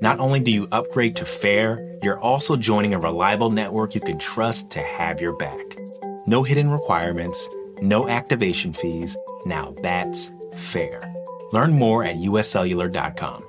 not only do you upgrade to fair, you're also joining a reliable network you can trust to have your back. No hidden requirements, no activation fees. Now that's fair. Learn more at uscellular.com.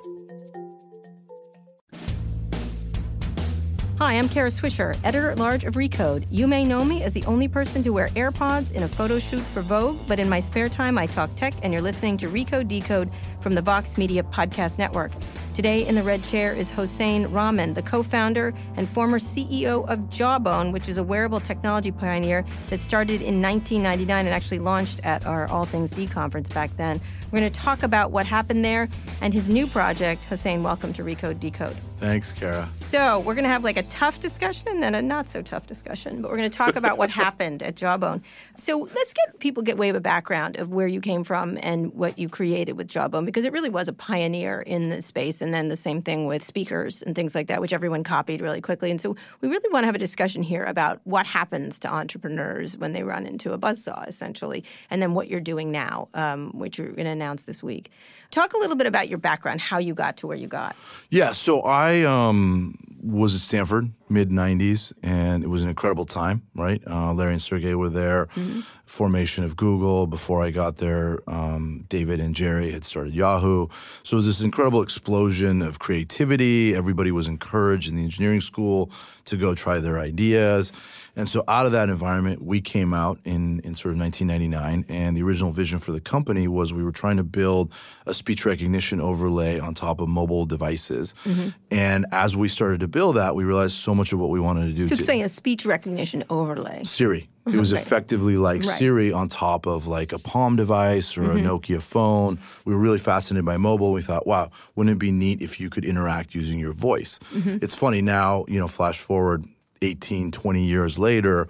Hi, I'm Kara Swisher, editor at large of Recode. You may know me as the only person to wear AirPods in a photo shoot for Vogue, but in my spare time, I talk tech, and you're listening to Recode Decode from the Vox Media Podcast Network. Today in the red chair is Hosain Rahman, the co founder and former CEO of Jawbone, which is a wearable technology pioneer that started in 1999 and actually launched at our All Things D conference back then. We're going to talk about what happened there and his new project. Hosain, welcome to Recode Decode. Thanks, Kara. So, we're going to have like a tough discussion and then a not so tough discussion, but we're going to talk about what happened at Jawbone. So, let's get people get way of a background of where you came from and what you created with Jawbone because it really was a pioneer in the space. And then the same thing with speakers and things like that, which everyone copied really quickly. And so, we really want to have a discussion here about what happens to entrepreneurs when they run into a buzzsaw, essentially, and then what you're doing now, um, which you're going to announce this week. Talk a little bit about your background, how you got to where you got. Yeah, so I um, was at Stanford mid 90s, and it was an incredible time, right? Uh, Larry and Sergey were there, mm-hmm. formation of Google. Before I got there, um, David and Jerry had started Yahoo. So it was this incredible explosion of creativity. Everybody was encouraged in the engineering school to go try their ideas. And so out of that environment, we came out in, in sort of 1999. And the original vision for the company was we were trying to build a speech recognition overlay on top of mobile devices. Mm-hmm. And as we started to build that, we realized so much of what we wanted to do. So explain a speech recognition overlay. Siri. It was right. effectively like right. Siri on top of like a Palm device or mm-hmm. a Nokia phone. We were really fascinated by mobile. We thought, wow, wouldn't it be neat if you could interact using your voice? Mm-hmm. It's funny now, you know, flash forward 18, 20 years later,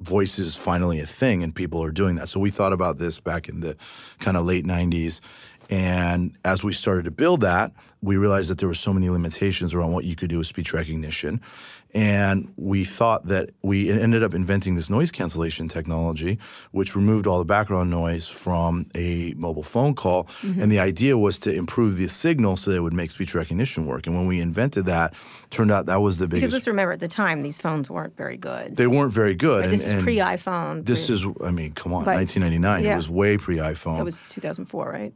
voice is finally a thing and people are doing that. So we thought about this back in the kind of late 90s. And as we started to build that, we realized that there were so many limitations around what you could do with speech recognition. And we thought that we ended up inventing this noise cancellation technology, which removed all the background noise from a mobile phone call. Mm-hmm. And the idea was to improve the signal so that it would make speech recognition work. And when we invented that, turned out that was the biggest. Because let's remember at the time, these phones weren't very good. They weren't very good. Right, this and, is pre iPhone. This is, I mean, come on, 1999. Yeah. It was way pre iPhone. It was 2004, right?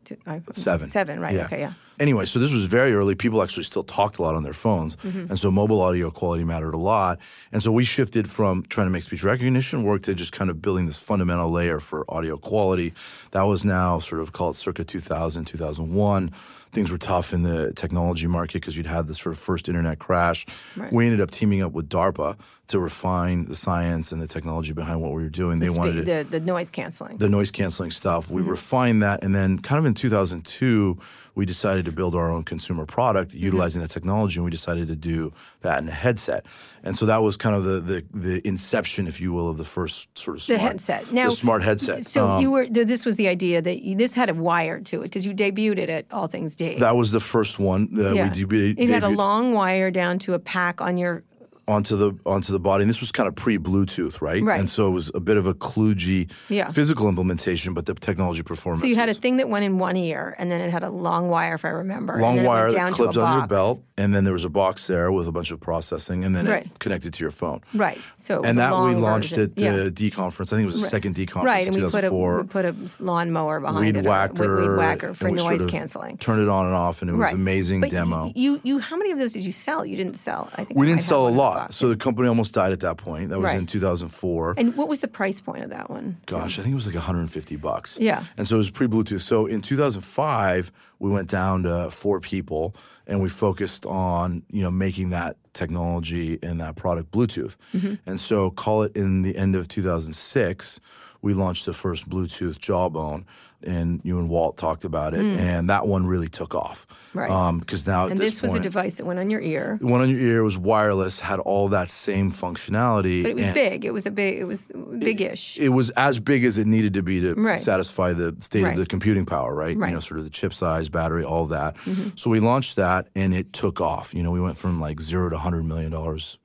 Seven. Seven, right? Yeah. Okay, yeah. Anyway, so this was very early. People actually still talked a lot on their phones. Mm-hmm. And so mobile audio quality mattered a lot. And so we shifted from trying to make speech recognition work to just kind of building this fundamental layer for audio quality. That was now sort of called circa 2000, 2001 things were tough in the technology market because you'd had this sort of first internet crash. Right. We ended up teaming up with DARPA to refine the science and the technology behind what we were doing. The they wanted the, the noise canceling. The noise canceling stuff. We mm-hmm. refined that, and then kind of in 2002 we decided to build our own consumer product mm-hmm. utilizing mm-hmm. the technology, and we decided to do that in a headset. And so that was kind of the the, the inception, if you will, of the first sort of smart, the headset. Now, the smart headset. So um, you were this was the idea that you, this had a wire to it because you debuted it at All Things D. That was the first one that yeah. we debuted. It had a long wire down to a pack on your onto the onto the body. And this was kind of pre Bluetooth, right? Right. And so it was a bit of a kludgy yeah. physical implementation, but the technology performance. So you had a thing that went in one ear, and then it had a long wire, if I remember. Long wire that clipped on your belt, and then there was a box there with a bunch of processing, and then right. it connected to your phone. Right. So and that we launched version. at the yeah. D conference. I think it was the right. second D conference. Right, and we put a we put a lawnmower behind weed it, whacker, weed whacker for noise sort of canceling. Turned it on and off, and it was right. amazing but demo. You you how many of those did you sell? You didn't sell. I think we didn't sell a lot. So the company almost died at that point. That was Right. in 2004. and what was the price point of that one? Gosh, I think it was like 150 bucks. Yeah. And so it was pre Bluetooth. So in 2005, we went down to four people and we focused on, you know, making that technology and that product Bluetooth. Mm-hmm. And so call it in the end of 2006, we launched the first Bluetooth jawbone and you and Walt talked about it and that one really took off. Mm. Right. Um, because now at And this, this was a device that went on your ear, the one on your ear was wireless, had all that same functionality. but it was big. It was a big. It was big-ish. it was as big as it needed to be to Right. satisfy the state Right. of the computing power, right? right. You know, sort of the chip size, battery, all that. Mm-hmm. So we launched that and it took off. You know, we went from like zero to $100 million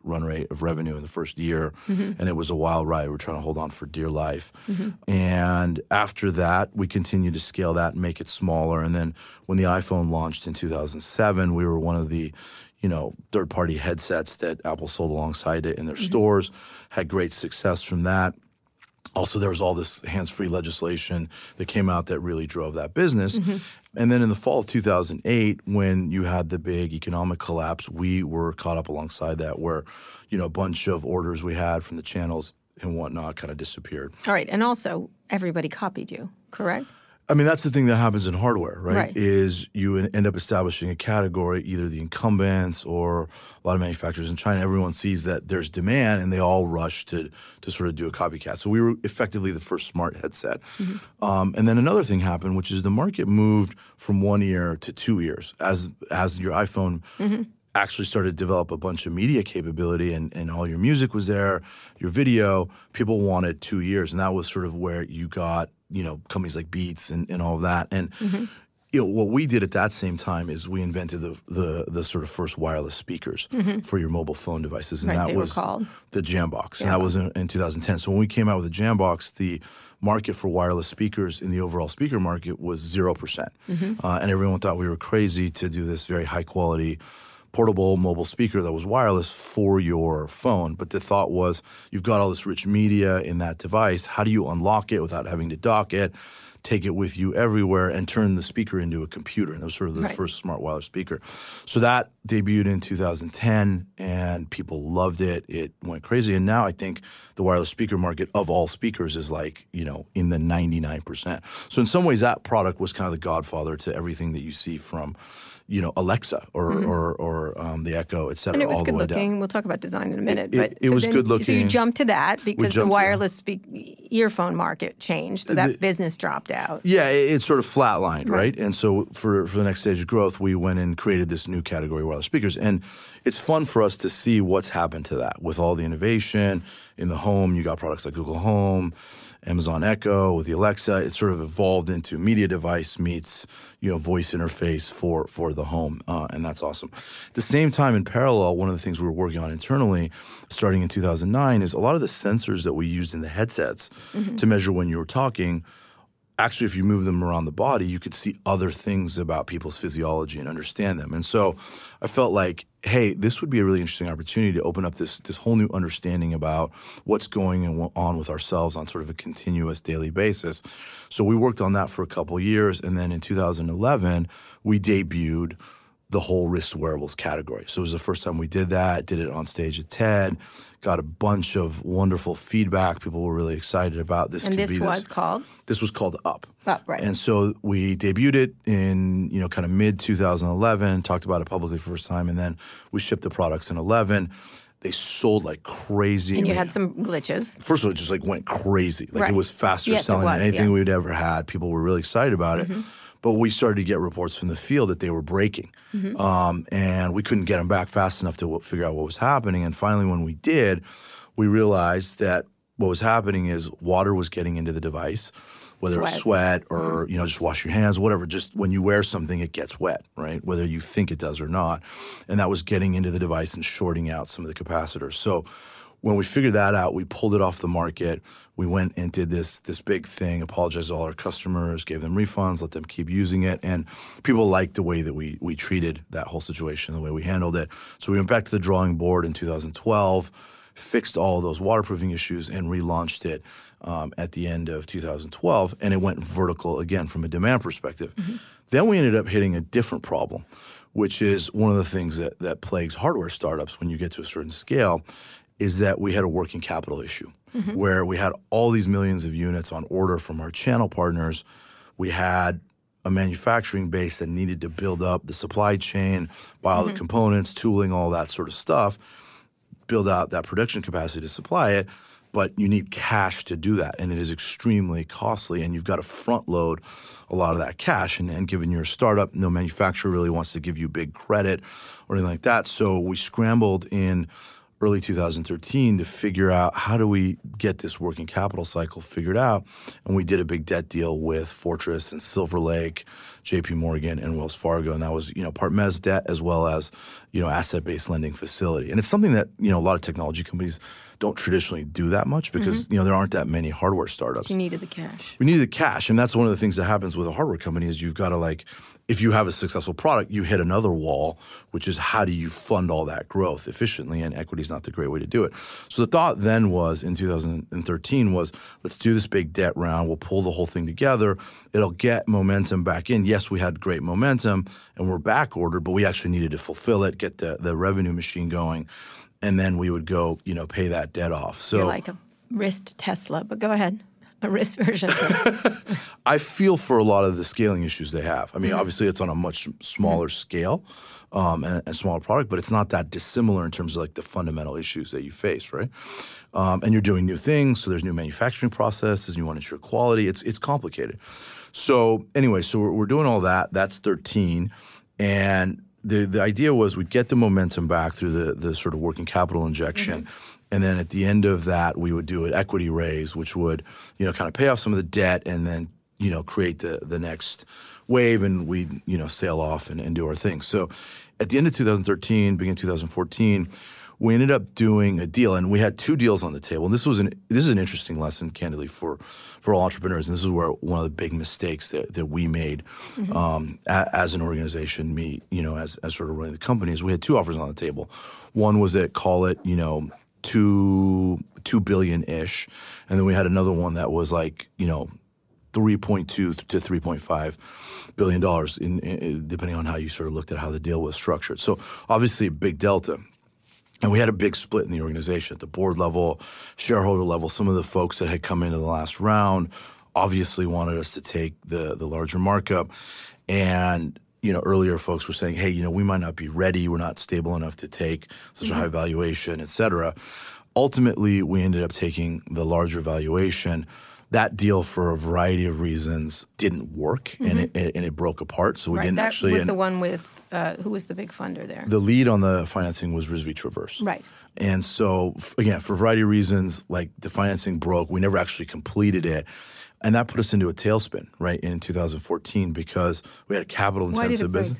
run rate of revenue in the first year. Mm-hmm. And it was a wild ride. We were trying to hold on for dear life. And after that, we continued to scale that and make it smaller. And then when the iPhone launched in 2007, we were one of the you know, third party headsets that Apple sold alongside it in their mm-hmm. stores, had great success from that. Also, there was all this hands free legislation that came out that really drove that business. Mm-hmm. And then in the fall of 2008, when you had the big economic collapse, we were caught up alongside that, where, you know, a bunch of orders we had from the channels and whatnot kind of disappeared. All right, and also everybody copied you, correct? I mean, that's the thing that happens in hardware, right? Right. Is you end up establishing a category, either the incumbents or a lot of manufacturers in China. Everyone sees that there's demand, and they all rush to to sort of do a copycat. So we were effectively the first smart headset. Um, and then another thing happened, which is the market moved from one ear to two ears as as your iPhone. Actually, started to develop a bunch of media capability, and, and all your music was there, your video. People wanted two ears, and that was sort of where you got you know companies like Beats and, and all of that. And mm-hmm. you know what we did at that same time is we invented the the, the sort of first wireless speakers mm-hmm. for your mobile phone devices, and Right, that was called? the Jambox, and that was in, in 2010. So when we came out with the Jambox, the market for wireless speakers in the overall speaker market was 0%. percent mm-hmm. Uh, and everyone thought we were crazy to do this very high quality portable mobile speaker that was wireless for your phone. But the thought was you've got all this rich media in that device. How do you unlock it without having to dock it? Take it with you everywhere and turn the speaker into a computer. And that was sort of the Right. first smart wireless speaker. So that debuted in 2010 and people loved it. It went crazy. And now I think the wireless speaker market of all speakers is like, you know, in the 99%. So in some ways, that product was kind of the godfather to everything that you see from, you know, Alexa or, or, or um, the Echo, et cetera, Mm-hmm. And it was all the good way down. looking. We'll talk about design in a minute. it- but it so was then- good looking. So you looking. jumped to that because the jumped to that. wireless speak, earphone market changed. So that business dropped out. Yeah, it, it sort of flatlined, right? And so for for the next stage of growth, we went and created this new category, of wireless speakers, and it's fun for us to see what's happened to that with all the innovation in the home. You got products like Google Home, Amazon Echo, with the Alexa. It sort of evolved into media device meets you know voice interface for for the home, uh, and that's awesome. At the same time, in parallel, one of the things we were working on internally, starting in 2009, is a lot of the sensors that we used in the headsets to measure when you were talking actually, if you move them around the body, you could see other things about people's physiology and understand them. And so I felt like, hey, this would be a really interesting opportunity to open up this this whole new understanding about what's going on with ourselves on sort of a continuous daily basis. So we worked on that for a couple years, and then in 2011, we debuted the whole wrist wearables category. So it was the first time we did that. Did it on stage at TED. Got a bunch of wonderful feedback. People were really excited about this. And could this be was called this was called Up. Up, right. And so we debuted it in, you know, kind of mid 2011, talked about it publicly for the first time, and then we shipped the products in 11. They sold like crazy. and you We- had some glitches. First of all, it just like went crazy. Like Right. it was faster Yes, selling was, than anything yeah. Mm-hmm. we'd ever had. People were really excited about it. But we started to get reports from the field that they were breaking. Mm-hmm. Um, and we couldn't get them back fast enough to w- figure out what was happening. And finally, when we did, we realized that what was happening is water was getting into the device, whether it's Sweat. sweat or you know just wash your hands, whatever. Just when you wear something, it gets wet, right? Whether you think it does or not, and that was getting into the device and shorting out some of the capacitors. So when we figured that out, we pulled it off the market. We went and did this this big thing, apologized to all our customers, gave them refunds, let them keep using it, and people liked the way that we we treated that whole situation, the way we handled it. So we went back to the drawing board in 2012, fixed all those waterproofing issues, and relaunched it um, at the end of 2012, and it went vertical again from a demand perspective. Then we ended up hitting a different problem, which is one of the things that, that plagues hardware startups when you get to a certain scale, is that we had a working capital issue mm-hmm. where we had all these millions of units on order from our channel partners. We had a manufacturing base that needed to build up the supply chain, buy all mm-hmm. the components, tooling, all that sort of stuff, build out that production capacity to supply it. But you need cash to do that, and it is extremely costly. And you've got to front load a lot of that cash. And, and given you're a startup, no manufacturer really wants to give you big credit or anything like that. So we scrambled in early 2013 to figure out how do we get this working capital cycle figured out. And we did a big debt deal with Fortress and Silver Lake, JP Morgan, and Wells Fargo. And that was, you know, part mez debt as well as, you know, asset-based lending facility. And it's something that, you know, a lot of technology companies don't traditionally do that much because mm-hmm. you know there aren't that many hardware startups. So you needed the cash. We needed the cash, and that's one of the things that happens with a hardware company is you've got to like if you have a successful product, you hit another wall, which is how do you fund all that growth efficiently? And equity is not the great way to do it. So the thought then was in 2013 was let's do this big debt round. We'll pull the whole thing together. It'll get momentum back in. Yes, we had great momentum and we're back ordered, but we actually needed to fulfill it, get the, the revenue machine going, and then we would go, you know, pay that debt off. So You're like a wrist Tesla, but go ahead a risk version. I feel for a lot of the scaling issues they have. I mean, mm-hmm. obviously, it's on a much smaller mm-hmm. scale um, and, and, smaller product, but it's not that dissimilar in terms of like the fundamental issues that you face, right? Um, and you're doing new things, so there's new manufacturing processes, and you want to ensure quality. It's it's complicated. So anyway, so we're, we're doing all that. That's 13, and the the idea was we'd get the momentum back through the the sort of working capital injection. Mm-hmm and then at the end of that, we would do an equity raise, which would, you know, kind of pay off some of the debt and then, you know, create the, the next wave and we'd, you know, sail off and, and do our thing. So at the end of 2013, beginning 2014, we ended up doing a deal and we had two deals on the table. And this was an this is an interesting lesson, candidly, for for all entrepreneurs. And this is where one of the big mistakes that, that we made mm-hmm. um, a, as an organization, me, you know, as, as sort of running the company, is we had two offers on the table. One was that call it, you know, two two billion ish, and then we had another one that was like you know. 3.2 to 3.5 billion dollars in, in, depending on how you sort of looked at how the deal was structured. So obviously a big delta. And we had a big split in the organization at the board level, shareholder level. Some of the folks that had come into the last round obviously wanted us to take the the larger markup. And you know, earlier folks were saying, hey, you know, we might not be ready. We're not stable enough to take such mm-hmm. a high valuation, et cetera. Ultimately, we ended up taking the larger valuation. That deal, for a variety of reasons, didn't work, mm-hmm. and it and it broke apart. So we right. didn't that actually. That was the one with uh, who was the big funder there? The lead on the financing was Rizvi Traverse. Right. And so, again, for a variety of reasons, like the financing broke, we never actually completed it. And that put us into a tailspin, right, in 2014 because we had a capital intensive business.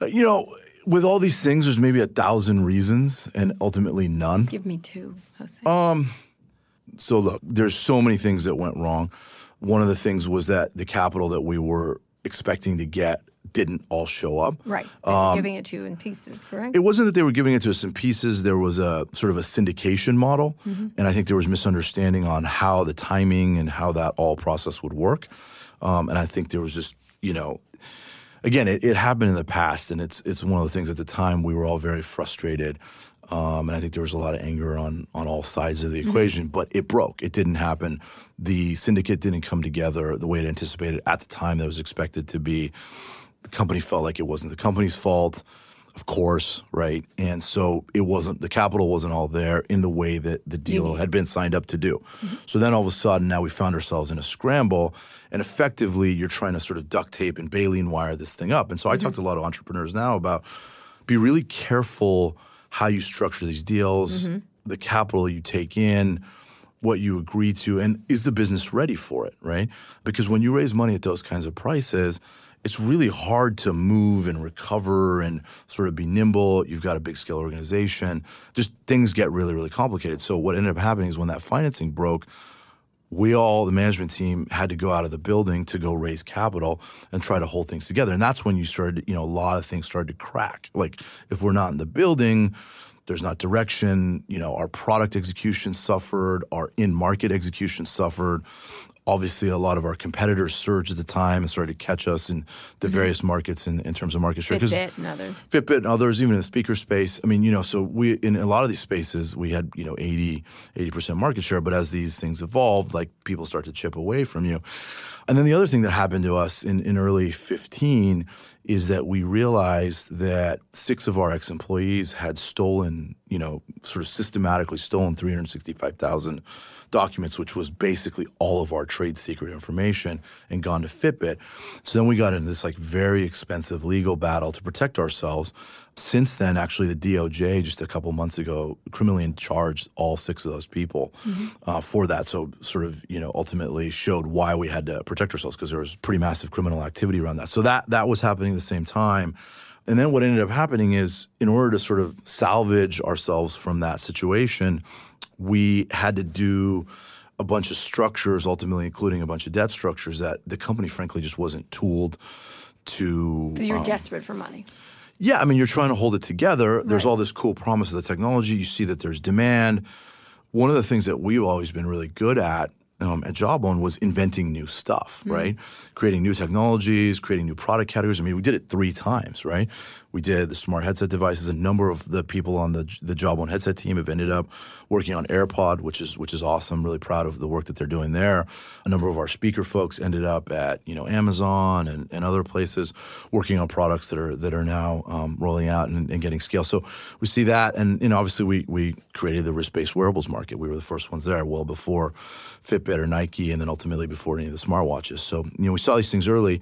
Uh, you know, with all these things, there's maybe a thousand reasons and ultimately none. Give me two, Jose. Um, so look, there's so many things that went wrong. One of the things was that the capital that we were expecting to get didn't all show up. Right. Um, giving it to you in pieces, correct? It wasn't that they were giving it to us in pieces. There was a sort of a syndication model. Mm-hmm. And I think there was misunderstanding on how the timing and how that all process would work. Um, and I think there was just, you know, again, it, it, happened in the past. And it's, it's one of the things at the time we were all very frustrated. Um, and I think there was a lot of anger on on all sides of the mm-hmm. equation, but it broke. It didn't happen. The syndicate didn't come together the way it anticipated at the time that was expected to be the company felt like it wasn't the company's fault, of course, right? And so it wasn't the capital wasn't all there in the way that the deal mm-hmm. had been signed up to do. Mm-hmm. So then all of a sudden now we found ourselves in a scramble and effectively you're trying to sort of duct tape and baleen wire this thing up. And so mm-hmm. I talk to a lot of entrepreneurs now about be really careful how you structure these deals, mm-hmm. the capital you take in, what you agree to, and is the business ready for it, right? Because when you raise money at those kinds of prices, it's really hard to move and recover and sort of be nimble. You've got a big scale organization. Just things get really, really complicated. So what ended up happening is when that financing broke, we all, the management team, had to go out of the building to go raise capital and try to hold things together. And that's when you started, you know, a lot of things started to crack. Like if we're not in the building, there's not direction. You know, our product execution suffered, our in market execution suffered Obviously, a lot of our competitors surged at the time and started to catch us in the Mm-hmm. various markets in, in terms of market share. Fitbit and others. Fitbit and others, even in the speaker space. I mean, you know, so we in a lot of these spaces we had you know 80 percent market share, but as these things evolved, like people start to chip away from you. And then the other thing that happened to us in, in early 15 is that we realized that six of our ex-employees had stolen, you know, sort of systematically stolen 365,000 documents, which was basically all of our trade secret information, and gone to Fitbit. So then we got into this like very expensive legal battle to protect ourselves. Since then, actually, the DOJ just a couple months ago criminally charged all six of those people uh, for that. So, sort of, you know, ultimately showed why we had to protect ourselves because there was pretty massive criminal activity around that. So that that was happening at the same time. And then what ended up happening is, in order to sort of salvage ourselves from that situation, we had to do a bunch of structures, ultimately including a bunch of debt structures that the company, frankly, just wasn't tooled to. Because you're um, desperate for money. Yeah, I mean, you're trying to hold it together. There's all this cool promise of the technology. You see that there's demand. One of the things that we've always been really good at um, at Jawbone was inventing new stuff, right? Creating new technologies, creating new product categories. I mean, we did it three times, right? We did the smart headset devices. A number of the people on the the Jawbone headset team have ended up working on AirPod, which is which is awesome. Really proud of the work that they're doing there. A number of our speaker folks ended up at you know Amazon and, and other places working on products that are that are now um, rolling out and, and getting scale. So we see that, and you know obviously we we created the wrist based wearables market. We were the first ones there, well before Fitbit or Nike, and then ultimately before any of the smartwatches. So you know we saw these things early.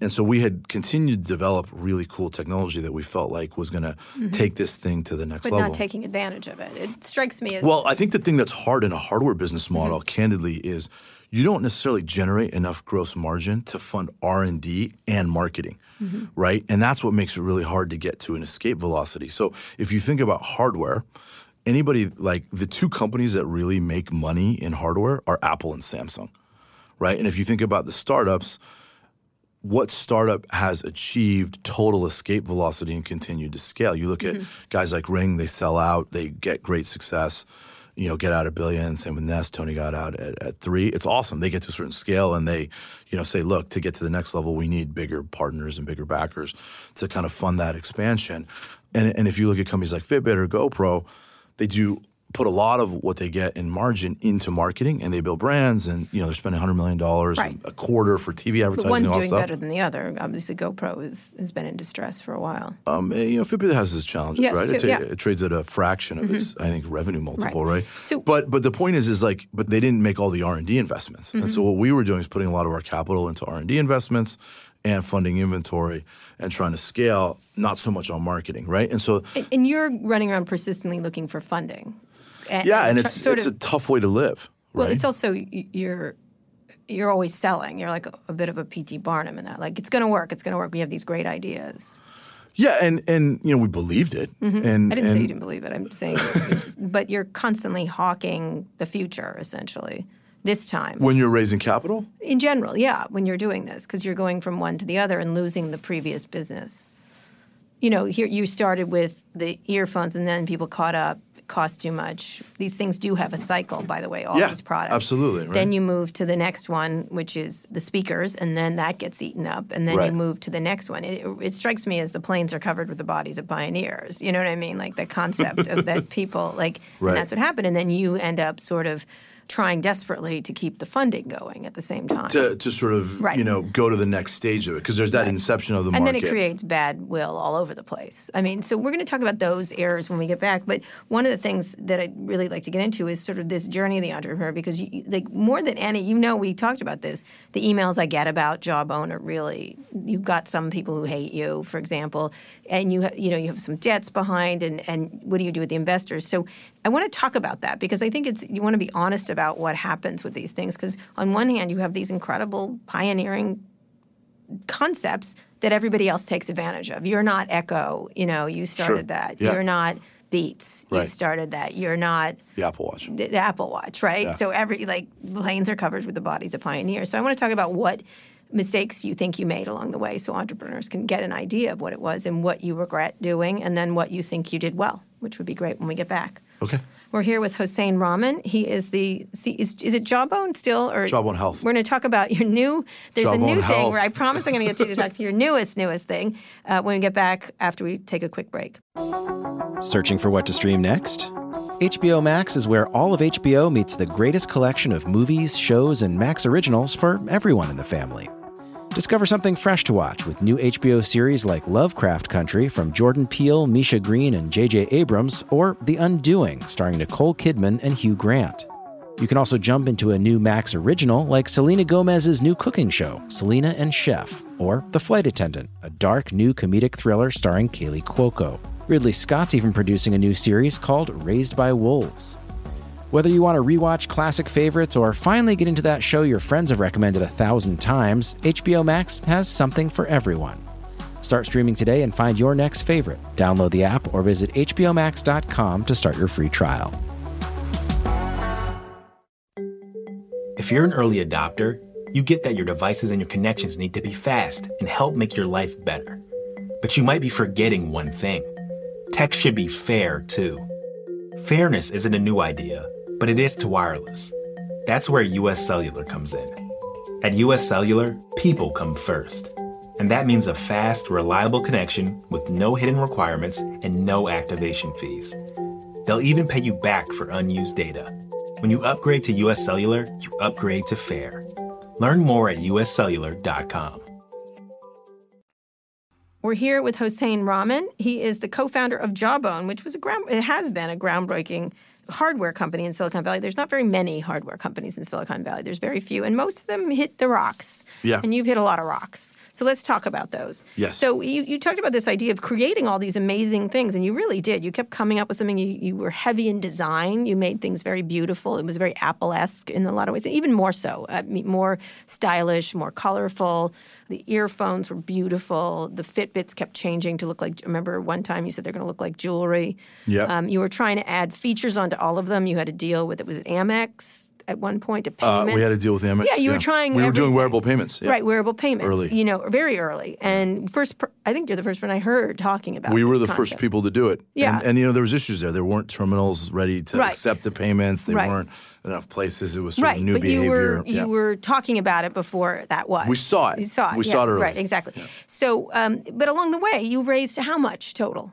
And so we had continued to develop really cool technology that we felt like was going to mm-hmm. take this thing to the next But level. not taking advantage of it. It strikes me as Well, I think the thing that's hard in a hardware business mm-hmm. model, candidly, is you don't necessarily generate enough gross margin to fund R and D and marketing, mm-hmm. right? And that's what makes it really hard to get to an escape velocity. So if you think about hardware, anybody like the two companies that really make money in hardware are Apple and Samsung, right? And if you think about the startups, what startup has achieved total escape velocity and continued to scale? You look at mm-hmm. guys like Ring, they sell out, they get great success, you know, get out a billion. Same with Nest. Tony got out at, at three. It's awesome. They get to a certain scale and they, you know, say, look, to get to the next level, we need bigger partners and bigger backers to kind of fund that expansion. And, and if you look at companies like Fitbit or GoPro, they do put a lot of what they get in margin into marketing and they build brands and you know they're spending $100 million Right. a quarter for TV advertising but one's and doing stuff. better than the other. Obviously, GoPro is, has been in distress for a while. Um, you know, Fitbit has its challenges, Yes, right? too, it, tra- yeah. Mm-hmm. it trades at a fraction of its, I think, revenue multiple, right? So- but but the point is, is like, but they didn't make all the R and D investments, and Mm-hmm. so what we were doing is putting a lot of our capital into R and D investments and funding inventory and trying to scale, not so much on marketing, right? And so, And, and you're running around persistently looking for funding. And, yeah, and it's sort it's of, a tough way to live, well, right? it's also you're you're always selling. You're like a, a bit of a PT Barnum in that. Like it's going to work. It's going to work. We have these great ideas. yeah, and and you know, we believed it, Mm-hmm. I didn't say you didn't believe it. I'm saying, it's, but you're constantly hawking the future, essentially. This time, when you're raising capital, in general, yeah, when you're doing this, because you're going from one to the other and losing the previous business. You know, here you started with the earphones, and then people caught up. Cost too much. These things do have a cycle, by the way. All Yeah, these products, absolutely, right. Then you move to the next one, which is the speakers, and then that gets eaten up, and then Right. you move to the next one. It, it strikes me as the planes are covered with the bodies of pioneers. You know what I mean? Like the concept of that people like, Right. and that's what happened, and then you end up sort of trying desperately to keep the funding going at the same time. to to sort of Right. you know go to the next stage of it because there's that inception of the and market. And then it creates bad will all over the place. I mean, so we're going to talk about those errors when we get back. But one of the things that I'd really like to get into is sort of this journey of the entrepreneur because, you, like, more than any, you know, we talked about this. The emails I get about Jawbone are really you've got some people who hate you, for example, and you ha- you know you have some debts behind, and and what do you do with the investors? So I want to talk about that because I think it's you want to be honest about what happens with these things because on one hand you have these incredible pioneering concepts that everybody else takes advantage of. You're not Echo, you know, you started Sure. that. Yeah. You're not Beats, you Right. started that. You're not the Apple Watch. the, the Apple Watch, right? Yeah. So every like planes are covered with the bodies of pioneers. So I want to talk about what mistakes you think you made along the way so entrepreneurs can get an idea of what it was and what you regret doing and then what you think you did well, which would be great when we get back. Okay. We're here with Hosain Rahman. He is the is, is it Jawbone still or Jawbone Health? We're going to talk about your new. There's Jawbone a new Health. thing where I promise I'm going to get you to talk to your newest newest thing uh, when we get back after we take a quick break. Searching for what to stream next? HBO Max is where all of HBO meets the greatest collection of movies, shows, and Max originals for everyone in the family. Discover something fresh to watch with new HBO series like Lovecraft Country from Jordan Peele, Misha Green, and J.J. Abrams, or The Undoing, starring Nicole Kidman and Hugh Grant. You can also jump into a new Max original like Selena Gomez's new cooking show, Selena and Chef, or The Flight Attendant, a dark new comedic thriller starring Kaley Cuoco. Ridley Scott's even producing a new series called Raised by Wolves. Whether you want to rewatch classic favorites or finally get into that show your friends have recommended a thousand times, HBO Max has something for everyone. Start streaming today and find your next favorite. Download the app or visit HBOMax.com to start your free trial. If you're an early adopter, you get that your devices and your connections need to be fast and help make your life better. But you might be forgetting one thing tech should be fair too. Fairness isn't a new idea, but it is to wireless. That's where US Cellular comes in. At US Cellular, people come first. And that means a fast, reliable connection with no hidden requirements and no activation fees. They'll even pay you back for unused data. When you upgrade to US Cellular, you upgrade to fair. Learn more at uscellular.com. We're here with Hosain Rahman. He is the co-founder of Jawbone, which was a ground, it has been a groundbreaking hardware company in Silicon Valley. There's not very many hardware companies in Silicon Valley. There's very few, and most of them hit the rocks. Yeah. And you've hit a lot of rocks. So let's talk about those. Yes. So you, you talked about this idea of creating all these amazing things, and you really did. You kept coming up with something. You, you were heavy in design. You made things very beautiful. It was very Apple-esque in a lot of ways, even more so. Mean, more stylish, more colorful. The earphones were beautiful. The Fitbits kept changing to look like. Remember one time you said they're going to look like jewelry. Yep. Um, you were trying to add features onto all of them. You had to deal with it. Was it Amex at one point to Uh, payments? we had to deal with Amex. Yeah, you were trying. We were doing wearable payments. yeah. Right, wearable payments. Early. You know, very early. And first, per- I think you're the first one I heard talking about. We were the first people to do it. Yeah. And, and, you know, there was issues there. There weren't terminals ready to Right. accept the payments. They Right. weren't enough places. It was sort Right, of new but behavior. you were Yeah. you were talking about it before that was. We saw it. You saw it. We yeah, saw it early. Right, exactly. So, um, but along the way, you raised how much total?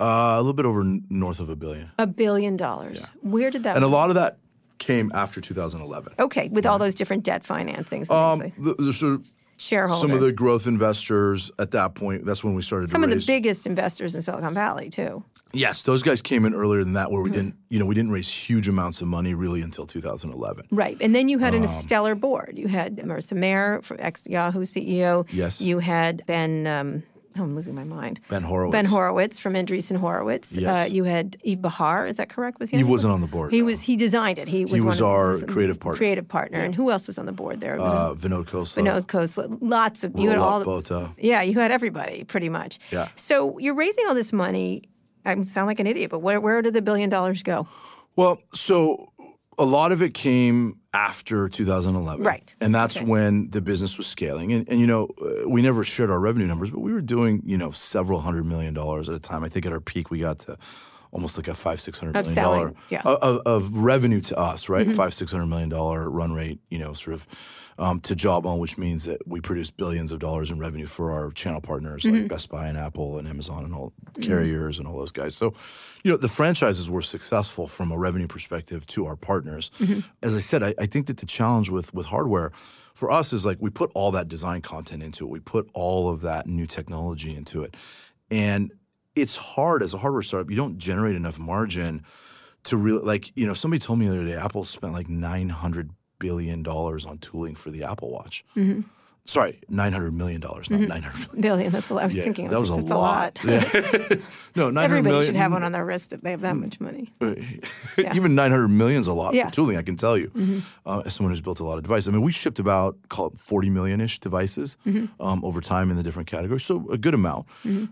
Uh, a little bit over n- north of a billion. A billion dollars. Where did that? And a lot of that came after 2011. Okay, with all those different debt financings, Um, the, the sort of shareholder. some of the growth investors at that point. That's when we started. some of the biggest investors in Silicon Valley too. Yes, those guys came in earlier than that, where Mm-hmm. we didn't, you know, we didn't raise huge amounts of money really until 2011. Right, and then you had Um, a stellar board. You had Marissa Mayer, ex Yahoo CEO. Yes. You had Ben. Um, oh, I'm losing my mind. Ben Horowitz. Ben Horowitz from Andreessen Horowitz. Yes. Uh, you had Yves Béhar. Is that correct? Was he? He wasn't on the board, He no. was. He designed it. He was. He one was of- our was creative partner. Creative partner. And who else was on the board there? Uh, Vinod Khosla. Vinod Khosla. Lots of you had all. Botha. yeah, you had everybody pretty much. Yeah. So you're raising all this money. I sound like an idiot, but where, where did the billion dollars go? Well, so a lot of it came after 2011. Right. And that's Okay. when the business was scaling. And, and you know, uh, we never shared our revenue numbers, but we were doing, you know, several hundred million dollars at a time. I think at our peak, we got to almost like a five, six hundred million dollar yeah. Mm-hmm. of, of revenue to us, right? Five, six hundred million dollar run rate, you know, sort of um, to Jawbone, which means that we produce billions of dollars in revenue for our channel partners Mm-hmm. like Best Buy and Apple and Amazon and all carriers and all those guys. So, you know, the franchises were successful from a revenue perspective to our partners. Mm-hmm. As I said, I, I think that the challenge with with hardware for us is like we put all that design content into it. We put all of that new technology into it. And it's hard as a hardware startup, you don't generate enough margin to really like, you know, somebody told me the other day Apple spent like nine hundred billion dollars on tooling for the Apple Watch. Mm-hmm. Sorry, nine hundred million dollars, not nine hundred million. Billion. That's what I was Yeah, thinking. I that was like, a lot. a lot. Yeah. no, nine hundred Everybody million. should have one on their wrist if they have that much money. Even 900 million is a lot Yeah. Mm-hmm. for tooling, I can tell you. Uh, as someone who's built a lot of devices. I mean, we shipped about, call it 40 million ish devices Mm-hmm. um, over time in the different categories. So a good amount.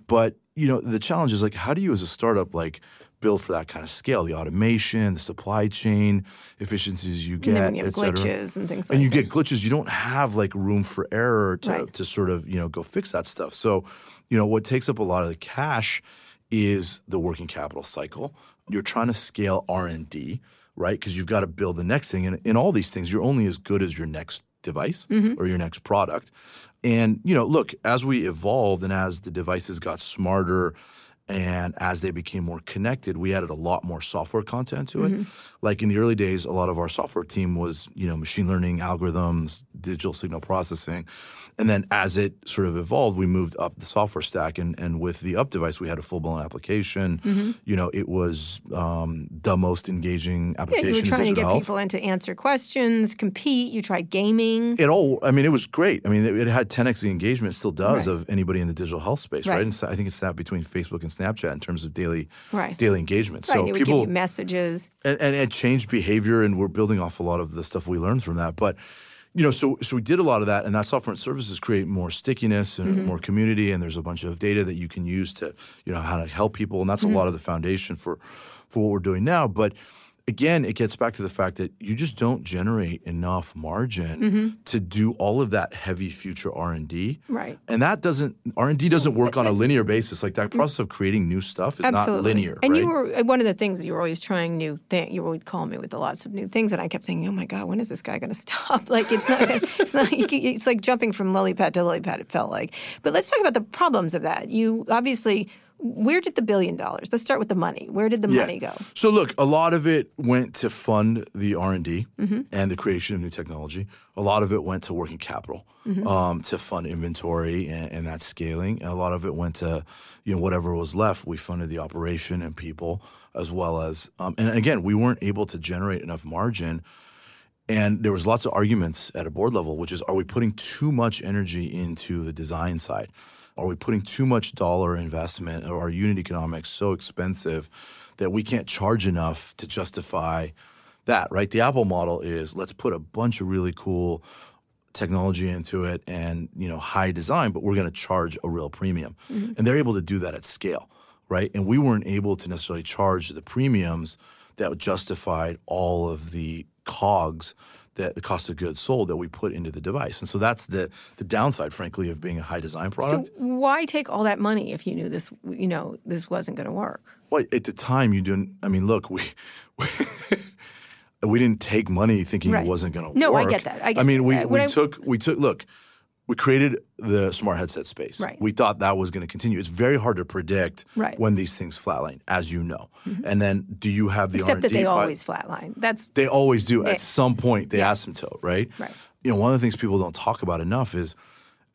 But, you know, the challenge is like, how do you as a startup, like, build for that kind of scale? The automation, the supply chain efficiencies you get, And then you glitches and things like that. And you that. get glitches, you don't have like room for error to, Right. to sort of, you know, go fix that stuff. So, you know, what takes up a lot of the cash is the working capital cycle. you're trying to scale R&D, right? Because you've got to build the next thing. And in all these things, you're only as good as your next device Mm-hmm. or your next product. And, you know, look, as we evolved and as the devices got smarter and as they became more connected, we added a lot more software content to it. Mm-hmm. Like in the early days, a lot of our software team was, you know, machine learning algorithms, digital signal processing. And then as it sort of evolved, we moved up the software stack. And, and with the up device, we had a full blown application. Mm-hmm. You know, it was um, the most engaging Yeah, application you were in trying to get health. people in to answer questions, compete. You tried gaming. it all i mean it was great i mean it, it had 10x the engagement it still does Right. of anybody in the digital health space right, Right. And so i think it's that between facebook and snapchat in terms of daily Right. daily engagement right, so would people messages. and, and it changed behavior and we're building off a lot of the stuff we learned from that but you know so so we did a lot of that and that software and services create more stickiness and Mm-hmm. more community and there's a bunch of data that you can use to you know how to help people and that's Mm-hmm. a lot of the foundation for for what we're doing now but again it gets back to the fact that you just don't generate enough margin Mm-hmm. to do all of that heavy future r&d Right. and that doesn't r&d doesn't work on a linear basis like that process of creating new stuff is not linear And right? you were uh, one of the things you were always trying new things. You would call me with lots of new things, and I kept thinking, "Oh my God, when is this guy going to stop?" Like it's not. It's not. It's like jumping from lily pad to lily pad. It felt like. But let's talk about the problems of that. You obviously. Where did the billion dollars? Let's start with the money. Where did the money go? So look, a lot of it went to fund the R and D Mm-hmm. and the creation of new technology. A lot of it went to working capital Mm-hmm. um, to fund inventory and, and that scaling. And a lot of it went to you know whatever was left. We funded the operation and people as well as um, and again we weren't able to generate enough margin. And there was lots of arguments at a board level, which is, are we putting too much energy into the design side? Are we putting too much dollar investment? Or are unit economics so expensive that we can't charge enough to justify that? Right? The Apple model is let's put a bunch of really cool technology into it and you know high design, but we're going to charge a real premium, mm-hmm. and they're able to do that at scale, right? And we weren't able to necessarily charge the premiums that justified all of the cogs that the cost of goods sold that we put into the device. And so that's the the downside, frankly, of being a high design product. So why take all that money if you knew this? You know this wasn't going to work. well, at the time, you didn't. I mean, look, we. We didn't take money thinking Right. it wasn't going to work. No, I get that. I get mean, we, that. we uh, When I- took we took look, we created the smart headset space. Right. We thought that was going to continue. It's very hard to predict Right. Mm-hmm. when these things flatline, as you know. And then, do you have the Except that R&D they pi- always flatline. That's They always do. They- At some point, they asymptote, right? Right. You know, one of the things people don't talk about enough is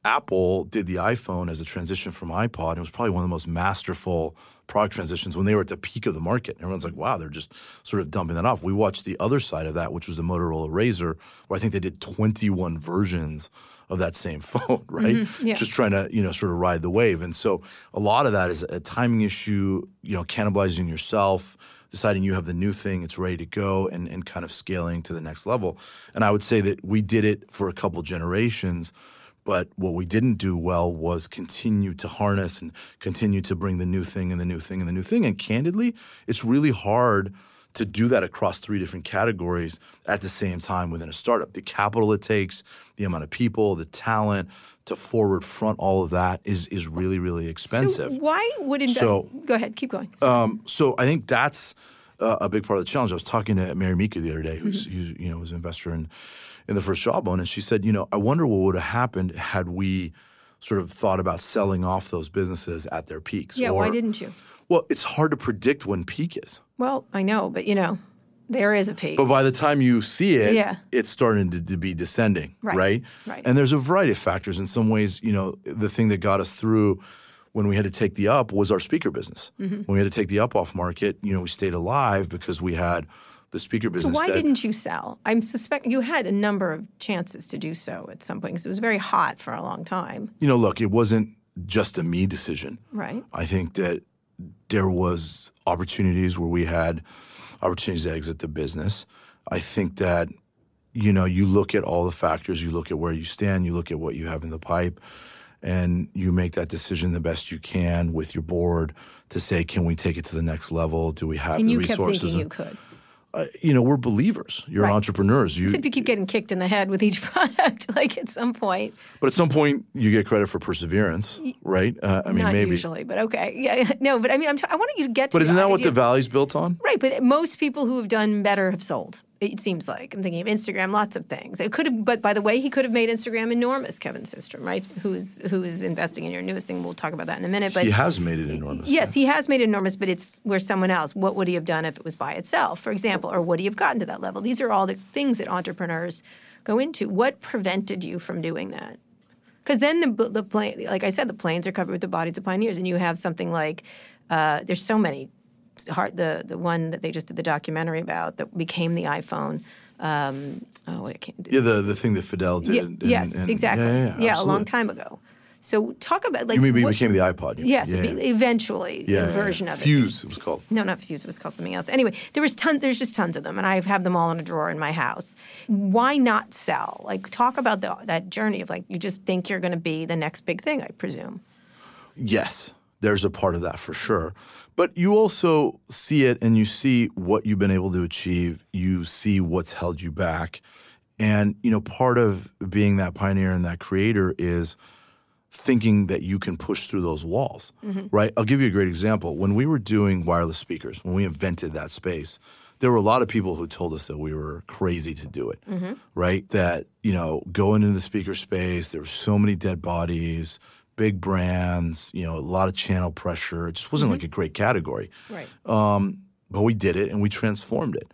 Apple did the iPhone as a transition from iPod. And it was probably one of the most masterful product transitions when they were at the peak of the market. Everyone's like, wow, they're just sort of dumping that off. We watched the other side of that, which was the Motorola RAZR, where I think they did 21 versions of that same phone, right? Mm-hmm. yeah. Just trying to, you know, sort of ride the wave. And so a lot of that is a timing issue, you know, cannibalizing yourself, deciding you have the new thing, it's ready to go, and, and kind of scaling to the next level. And I would say that we did it for a couple generations. But what we didn't do well was continue to harness and continue to bring the new thing and the new thing and the new thing. And candidly, it's really hard to do that across three different categories at the same time within a startup. The capital it takes, the amount of people, the talent to forward front all of that is is really really expensive. So why would invest? So- go ahead, keep going. Um, so I think that's uh, a big part of the challenge. I was talking to Mary Meeker the other day, who's Mm-hmm. who, you know was an investor in in the first Jawbone, and she said, you know, I wonder what would have happened had we sort of thought about selling off those businesses at their peaks. yeah, or, why didn't you? Well, it's hard to predict when peak is. Well, I know, but you know, there is a peak. But by the time you see it, Yeah. it's starting to, to be descending, Right, right? right. And there's a variety of factors. In some ways, you know, the thing that got us through when we had to take the up was our speaker business. Mm-hmm. When we had to take the up off market, you know, we stayed alive because we had the speaker business. So why that, didn't you sell? I'm suspect you had a number of chances to do so at some point because it was very hot for a long time, you know, look, it wasn't just a me decision. right? I think that there was opportunities where we had opportunities to exit the business. I think that you know you look at all the factors, you look at where you stand, you look at what you have in the pipe, and you make that decision the best you can with your board to say, can we take it to the next level? Do we have And the you kept resources? thinking you could. Uh, you know, we're believers. You're Right. entrepreneurs. You, Except you keep getting kicked in the head with each product, like at some point. but at some point, you get credit for perseverance, right? Uh, I mean, Not maybe. usually, but okay. Yeah, no, but I mean, I'm t- I want you to get to But isn't that what the value's built on? Right, but most people who have done better have sold. It seems like I'm thinking of Instagram, lots of things. It could have, but by the way, he could have made Instagram enormous. Kevin Systrom, right? Who is who is investing in your newest thing? We'll talk about that in a minute. But he has made it enormous. yes, he has made it enormous, but it's where someone else. What would he have done if it was by itself, for example, or would he have gotten to that level? These are all the things that entrepreneurs go into. What prevented you from doing that? Because then the the plane, like I said, the planes are covered with the bodies of pioneers, and you have something like uh, there's so many. Heart, the the one that they just did the documentary about that became the iPhone. Um, oh, what it came. Yeah, the, the thing that Fadell did. Yeah, and- yes, and- exactly. Yeah, yeah, a long time ago. So talk about like You mean it became the iPod? yes, Yeah, yeah. eventually Yeah, a yeah, version yeah. of it. Fuse, it was called. No, not Fuse. It was called something else. Anyway, there was tons. There's just tons of them, and I have them all in a drawer in my house. Why not sell? Like, talk about the, that journey of like you just think you're going to be the next big thing. I presume. Yes, there's a part of that for sure. But you also see it and you see what you've been able to achieve. You see what's held you back. And, you know, part of being that pioneer and that creator is thinking that you can push through those walls, mm-hmm. right? I'll give you a great example. When we were doing wireless speakers, when we invented that space, there were a lot of people who told us that we were crazy to do it, mm-hmm. right? That, you know, going into the speaker space, there were so many dead bodies, big brands, you know, a lot of channel pressure. It just wasn't mm-hmm. like a great category. Right. Um, but we did it and we transformed it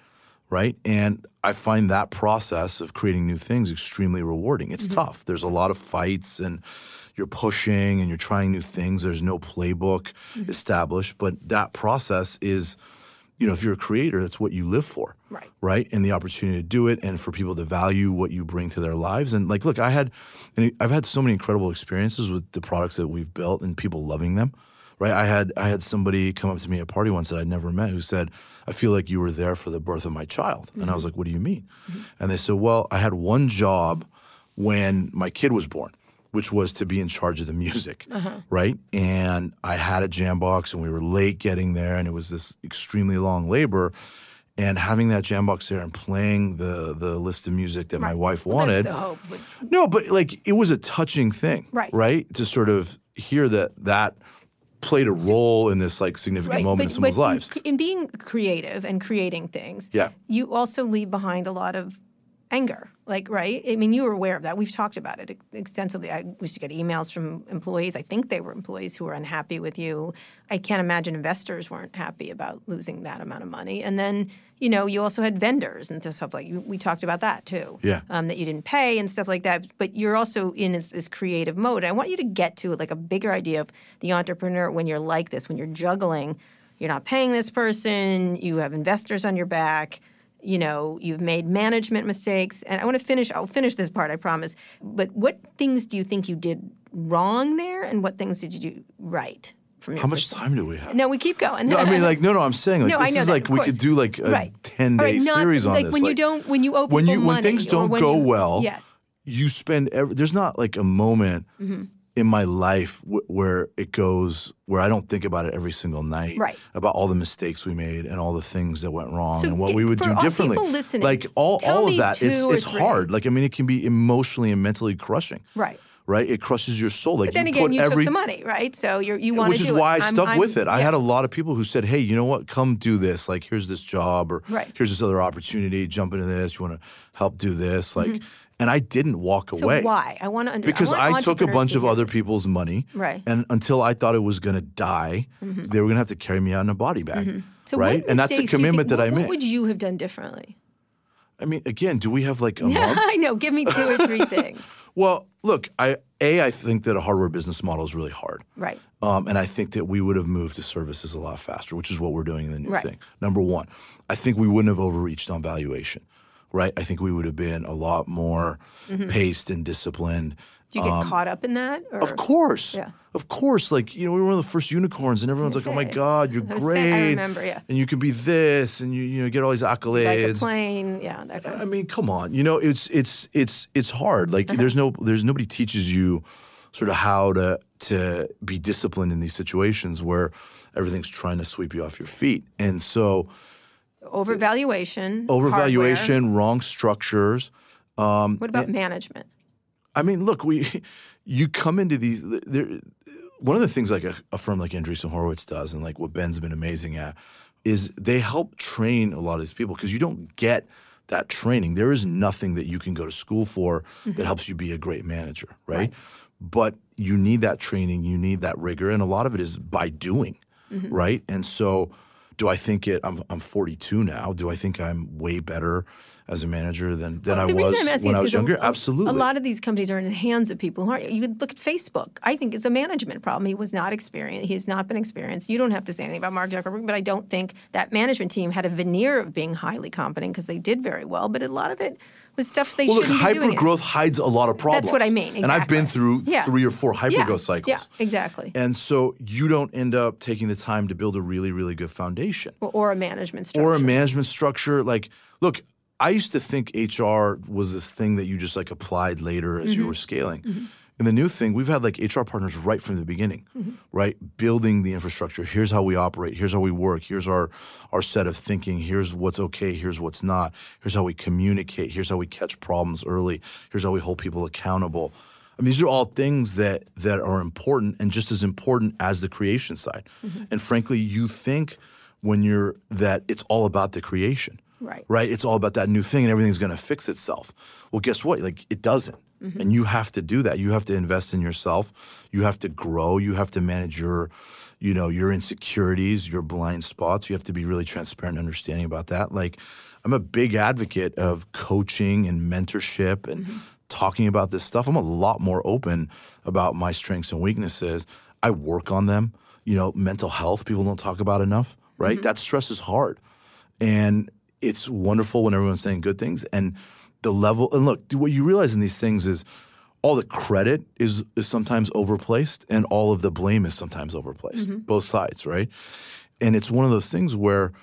right? And i find that process of creating new things extremely rewarding. It's mm-hmm. tough. There's a lot of fights and you're pushing and you're trying new things. There's no playbook mm-hmm. established but that process is you know if you're a creator that's what you live for Right. right? And the opportunity to do it and for people to value what you bring to their lives. And like look i had and i've had so many incredible experiences with the products that we've built and people loving them right? I had i had somebody come up to me at a party once that i'd never met who said i feel like you were there for the birth of my child. And i mm-hmm. was like what do you mean? Mm-hmm. And they said well i had one job when my kid was born which was to be in charge of the music, uh-huh. right? And I had a jam box, and we were late getting there, and it was this extremely long labor. And having that jam box there and playing the the list of music that my wife wanted, the hope. with- no, but like it was a touching thing, Right. Right, to sort of hear that that played a role in this like significant moment in someone's but lives. In, in being creative and creating things, Yeah. you also leave behind a lot of anger. Like, right? I mean, you were aware of that. We've talked about it extensively. I used to get emails from employees. I think they were employees who were unhappy with you. I can't imagine investors weren't happy about losing that amount of money. And then, you know, you also had vendors and stuff like we talked about that too. Yeah. Um, that you didn't pay and stuff like that. But you're also in this, this creative mode. I want you to get to like a bigger idea of the entrepreneur when you're like this, when you're juggling. You're not paying this person. You have investors on your back. You know, you've made management mistakes. And I want to finish, I'll finish this part, I promise. But what things do you think you did wrong there? And what things did you do right from your How much time do we have? No, we keep going. No, I mean, like, no, no. I'm saying, like, No, this I know is that, like we course. could do like a Right. ten day right, not- series on like this. when you don't- when you open when you people when money things don't go you- well, Yes. you spend every. There's not like a moment Mm-hmm. In my life w- where it goes where I don't think about it every single night. Right. About all the mistakes we made and all the things that went wrong So and what we would do differently. like all all of that. It's it's three. hard. Like I mean, it can be emotionally and mentally crushing. Right. Right. It crushes your soul. Like But then you again, you every took the money, right? So you're, you want which to is do why it. I I'm- stuck I'm- with it. I yeah. had a lot of people who said, "Hey, you know what? Come do this. Like, here's this job, or Right. here's this other opportunity. Jump into this. You want to help do this?" Like, mm-hmm. And I didn't walk Mm-hmm. So away why? I want to understand. because I, took a bunch of other people's money, Right. And until I thought it was going to die, they were going to have to carry me out in a body bag, So right? And that's the mistakes do you commitment think- that I made. What would you have done differently? I mean, again, do we have like a? I know. Give me two or three things. Well, look, I a I think that a hardware business model is really hard. Right. Um, and I think that we would have moved to services a lot faster, which is what we're doing in the new Right. thing. Number one, I think we wouldn't have overreached on valuation, right? I think we would have been a lot more paced and disciplined. Do you get caught up in that? Or? Um, Of course. Yeah. Of course. Like, you know, we were one of the first unicorns and everyone's like, oh my God, you're I great. I remember, yeah. And you can be this and you, you know, get all these accolades. Like a plane. Yeah. That kind I mean, come on. You know, it's it's it's it's hard. Like Uh-huh. there's no there's nobody teaches you sort of how to to be disciplined in these situations where everything's trying to sweep you off your feet. And so Overvaluation. overvaluation, hardware. wrong structures. Um, what about management? I mean, look, we you come into these. There, one of the things like a, a firm like Andreessen Horowitz does, and like what Ben's been amazing at, is they help train a lot of these people because you don't get that training. There is nothing that you can go to school for that mm-hmm. helps you be a great manager, right? But you need that training, you need that rigor, and a lot of it is by doing, mm-hmm. right? And so, do I think it? I'm I'm 42 now. Do I think I'm way better as a manager than than I was reason I'm asking when I was younger? a- Absolutely. A lot of these companies are in the hands of people who aren't. You could look at Facebook. I think it's a management problem. He was not experienced. He has not been experienced. You don't have to say anything about Mark Zuckerberg, but I don't think that management team had a veneer of being highly competent because they did very well. But a lot of it was stuff they Well, look, shouldn't be doing. hyper it. growth hides a lot of problems. That's what I mean, And I've been through Yeah. three or four hyper Yeah, cycles. Yeah, exactly. And so you don't end up taking the time to build a really, really good foundation or, or a management structure. or a management structure. Like, look, I used to think HR was this thing that you just like applied later as Mm-hmm. you were scaling. And the new thing, we've had like HR partners right from the beginning, Mm-hmm. right? Building the infrastructure. Here's how we operate. Here's how we work. Here's our our set of thinking. Here's what's okay. Here's what's not. Here's how we communicate. Here's how we catch problems early. Here's how we hold people accountable. I mean, these are all things that that are important and just as important as the creation side. Mm-hmm. And frankly, you think when you're that it's all about the creation Right. right? It's all about that new thing and everything's going to fix itself. Well, guess what? Like it doesn't. Mm-hmm. And you have to do that. You have to invest in yourself. You have to grow. You have to manage your, you know, your insecurities, your blind spots. You have to be really transparent and understanding about that. Like I'm a big advocate of coaching and mentorship and Mm-hmm. talking about this stuff. I'm a lot more open about my strengths and weaknesses. I work on them. You know, mental health people don't talk about enough, right? Mm-hmm. That stress is hard. And it's wonderful when everyone's saying good things. And the level, and look, what you realize in these things is all the credit is, is sometimes overplaced and all of the blame is sometimes overplaced, mm-hmm. both sides, right? And it's one of those things where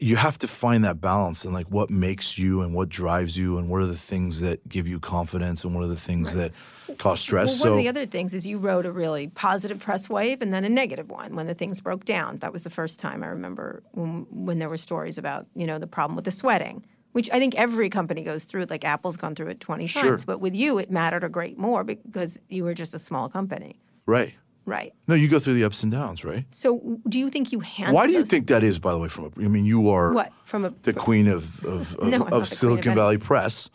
you have to find that balance and like what makes you and what drives you and what are the things that give you confidence and what are the things that cause stress. Well, one so of the other things is you wrote a really positive press wave and then a negative one when the things broke down. That was the first time I remember when, when there were stories about you know the problem with the sweating, which I think every company goes through. Like Apple's gone through it twenty Sure. times, but with you it mattered a great more because you were just a small company, right. Right? No, you go through the ups and downs, right? So do you think you handled? Why do you think that is, by the way, from a, I mean, you are what from a the queen of of, of, No, of Silicon Valley Press.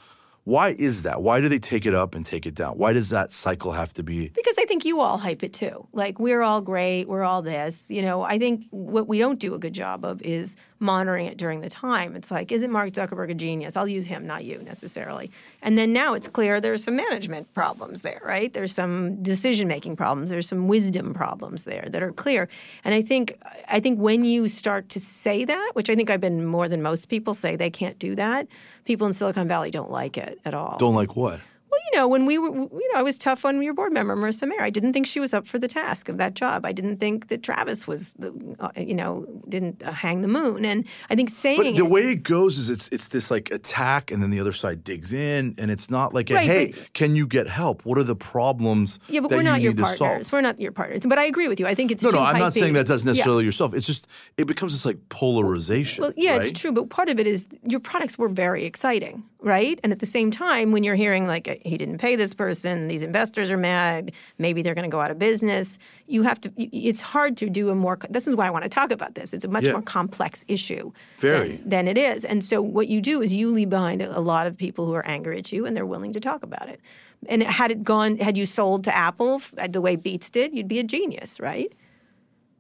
Why is that? Why do they take it up and take it down? Why does that cycle have to be? Because I think you all hype it too. Like we're all great, we're all this. You know, I think what we don't do a good job of is monitoring it during the time. It's like, isn't Mark Zuckerberg a genius? I'll use him, not you necessarily. And then now it's clear there's some management problems there, right? There's some decision making problems. There's some wisdom problems there that are clear. And I think I think when you start to say that, which I think I've been more than most people say they can't do that, people in Silicon Valley don't like it at all. Don't like what? Well, you know, when we were, you know, I was tough on your board member, Marissa Mayer. I didn't think she was up for the task of that job. I didn't think that Travis was, the, uh, you know, didn't uh, hang the moon. And I think saying But the it- way it goes is it's it's this like attack, and then the other side digs in, and it's not like a Right, hey, but- can you get help? What are the problems yeah, but that we're not you your need to solve? partners. We're not your partners. But I agree with you. I think it's No, no, I'm not saying that doesn't necessarily yourself. It's just it becomes this like polarization. Well, yeah, right? it's true, but part of it is your products were very exciting, right? And at the same time, when you're hearing like he didn't pay this person, these investors are mad, maybe they're going to go out of business, you have to. It's hard to do a more. This is why I want to talk about this. It's a much Yeah. more complex issue Very. Than, than it is. And so what you do is you leave behind a, a lot of people who are angry at you, and they're willing to talk about it. And had it gone, had you sold to Apple the way Beats did, you'd be a genius, right?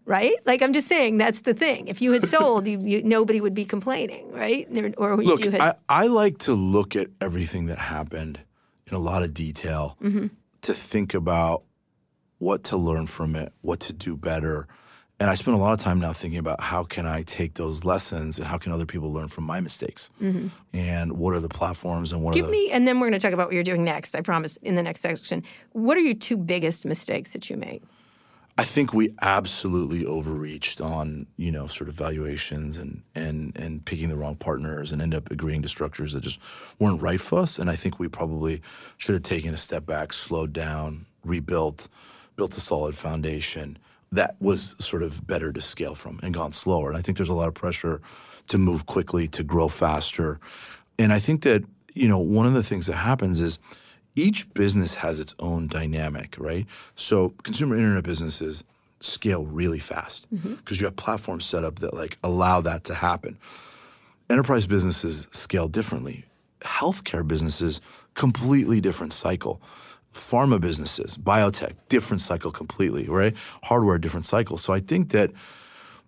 Right? Like I'm just saying that's the thing. If you had sold, you, you, nobody would be complaining, right? Or Look, you had, I, I like to look at everything that happened in a lot of detail Mm-hmm. to think about what to learn from it, what to do better. And I spend a lot of time now thinking about how can I take those lessons and how can other people learn from my mistakes? And what are the platforms and what Mm-hmm. give are the me, and then we're going to talk about what you're doing next. I promise in the next section. What are your two biggest mistakes that you made? I think we absolutely overreached on, you know, sort of valuations and and and picking the wrong partners and end up agreeing to structures that just weren't right for us. And I think we probably should have taken a step back, slowed down, rebuilt, built a solid foundation that was sort of better to scale from and gone slower. And I think there's a lot of pressure to move quickly, to grow faster. And I think that, you know, one of the things that happens is each business has its own dynamic, right? So consumer internet businesses scale really fast because mm-hmm. you have platforms set up that like allow that to happen. Enterprise businesses scale differently. Healthcare businesses, completely different cycle. Pharma businesses, biotech, different cycle completely, right? Hardware, different cycle. So I think that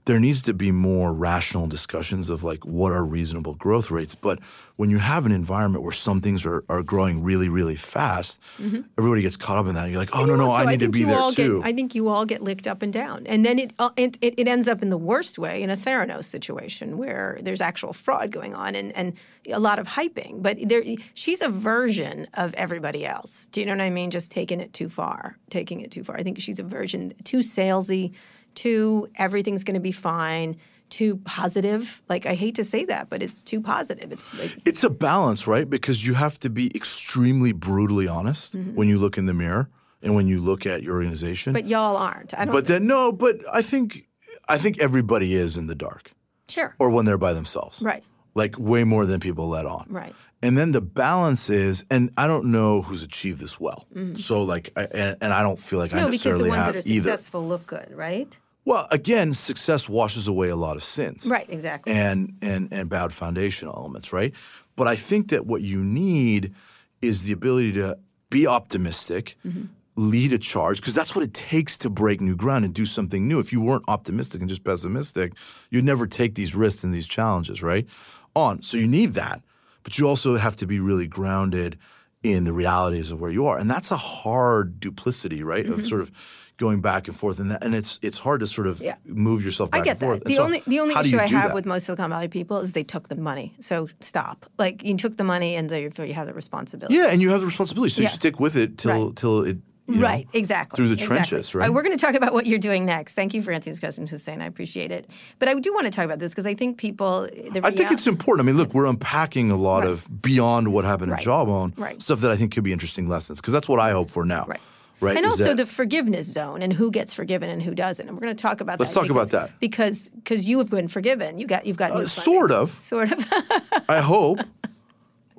there needs to be more rational discussions of like what are reasonable growth rates. But when you have an environment where some things are, are growing really, really fast, mm-hmm. everybody gets caught up in that. And you're like, oh, no, no, I need I to be there too. Get, I think you all get licked up and down. And then it, uh, it, it, ends up in the worst way in a Theranos situation where there's actual fraud going on and, and a lot of hyping. But there, she's a version of everybody else. Do you know what I mean? Just taking it too far, taking it too far. I think she's a version too salesy too everything's going to be fine too positive. Like I hate to say that, but it's too positive. It's like it's a balance, right? Because you have to be extremely brutally honest mm-hmm. when you look in the mirror and when you look at your organization. But y'all aren't. I don't. But then no. But I think I think everybody is in the dark. Sure. Or when they're by themselves. Right. Like way more than people let on. Right. And then the balance is, and I don't know who's achieved this well. Mm-hmm. So like, I, and, and, I don't feel like no, I necessarily have either. No, because the ones that are either. successful look good, right? Well, again, success washes away a lot of sins. Right, exactly. And and and bad foundational elements, right? But I think that what you need is the ability to be optimistic, mm-hmm. lead a charge, because that's what it takes to break new ground and do something new. If you weren't optimistic and just pessimistic, you'd never take these risks and these challenges, right? On. So you need that. But you also have to be really grounded in the realities of where you are. And that's a hard duplicity, right? Mm-hmm. Of sort of going back and forth, and that, and it's it's hard to sort of yeah. move yourself back I get and forth. That. The so only the only issue I have that? with most Silicon Valley people is they took the money. So stop. Like you took the money, and therefore you have the responsibility. Yeah, and you have the responsibility, so yeah. you stick with it till right. till it you know, right, exactly. Through the exactly. trenches, right? we're going to talk about what you're doing next. Thank you for answering this question, Hosain. I appreciate it. But I do want to talk about this because I think people. I think it's important. I mean, look, we're unpacking a lot right. of beyond what happened right. at Jawbone right. stuff that I think could be interesting lessons because that's what I hope for now. Right. Right. And Is also that, the forgiveness zone and who gets forgiven and who doesn't. And we're going to talk about let's that. Let's talk because, about that because because you have been forgiven. You got you've got uh, sort of sort of. I hope.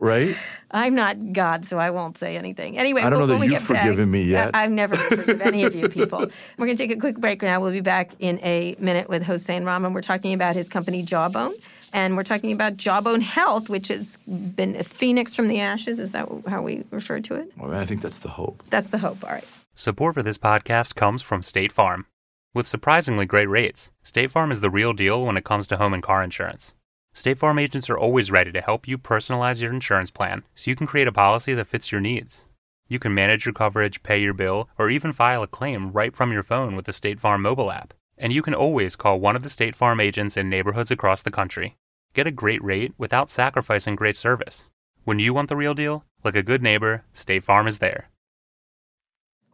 Right. I'm not God, so I won't say anything. Anyway, I don't know that you've forgiven back, me yet. I, have never forgiven any of you people. We're going to take a quick break now. We'll be back in a minute with Hosain Rahman. We're talking about his company Jawbone. And we're talking about Jawbone Health, which has been a phoenix from the ashes. Is that how we refer to it? Well, I think that's the hope. That's the hope. All right. Support for this podcast comes from State Farm. With surprisingly great rates, State Farm is the real deal when it comes to home and car insurance. State Farm agents are always ready to help you personalize your insurance plan so you can create a policy that fits your needs. You can manage your coverage, pay your bill, or even file a claim right from your phone with the State Farm mobile app. And you can always call one of the State Farm agents in neighborhoods across the country. Get a great rate without sacrificing great service. When you want the real deal, like a good neighbor, State Farm is there.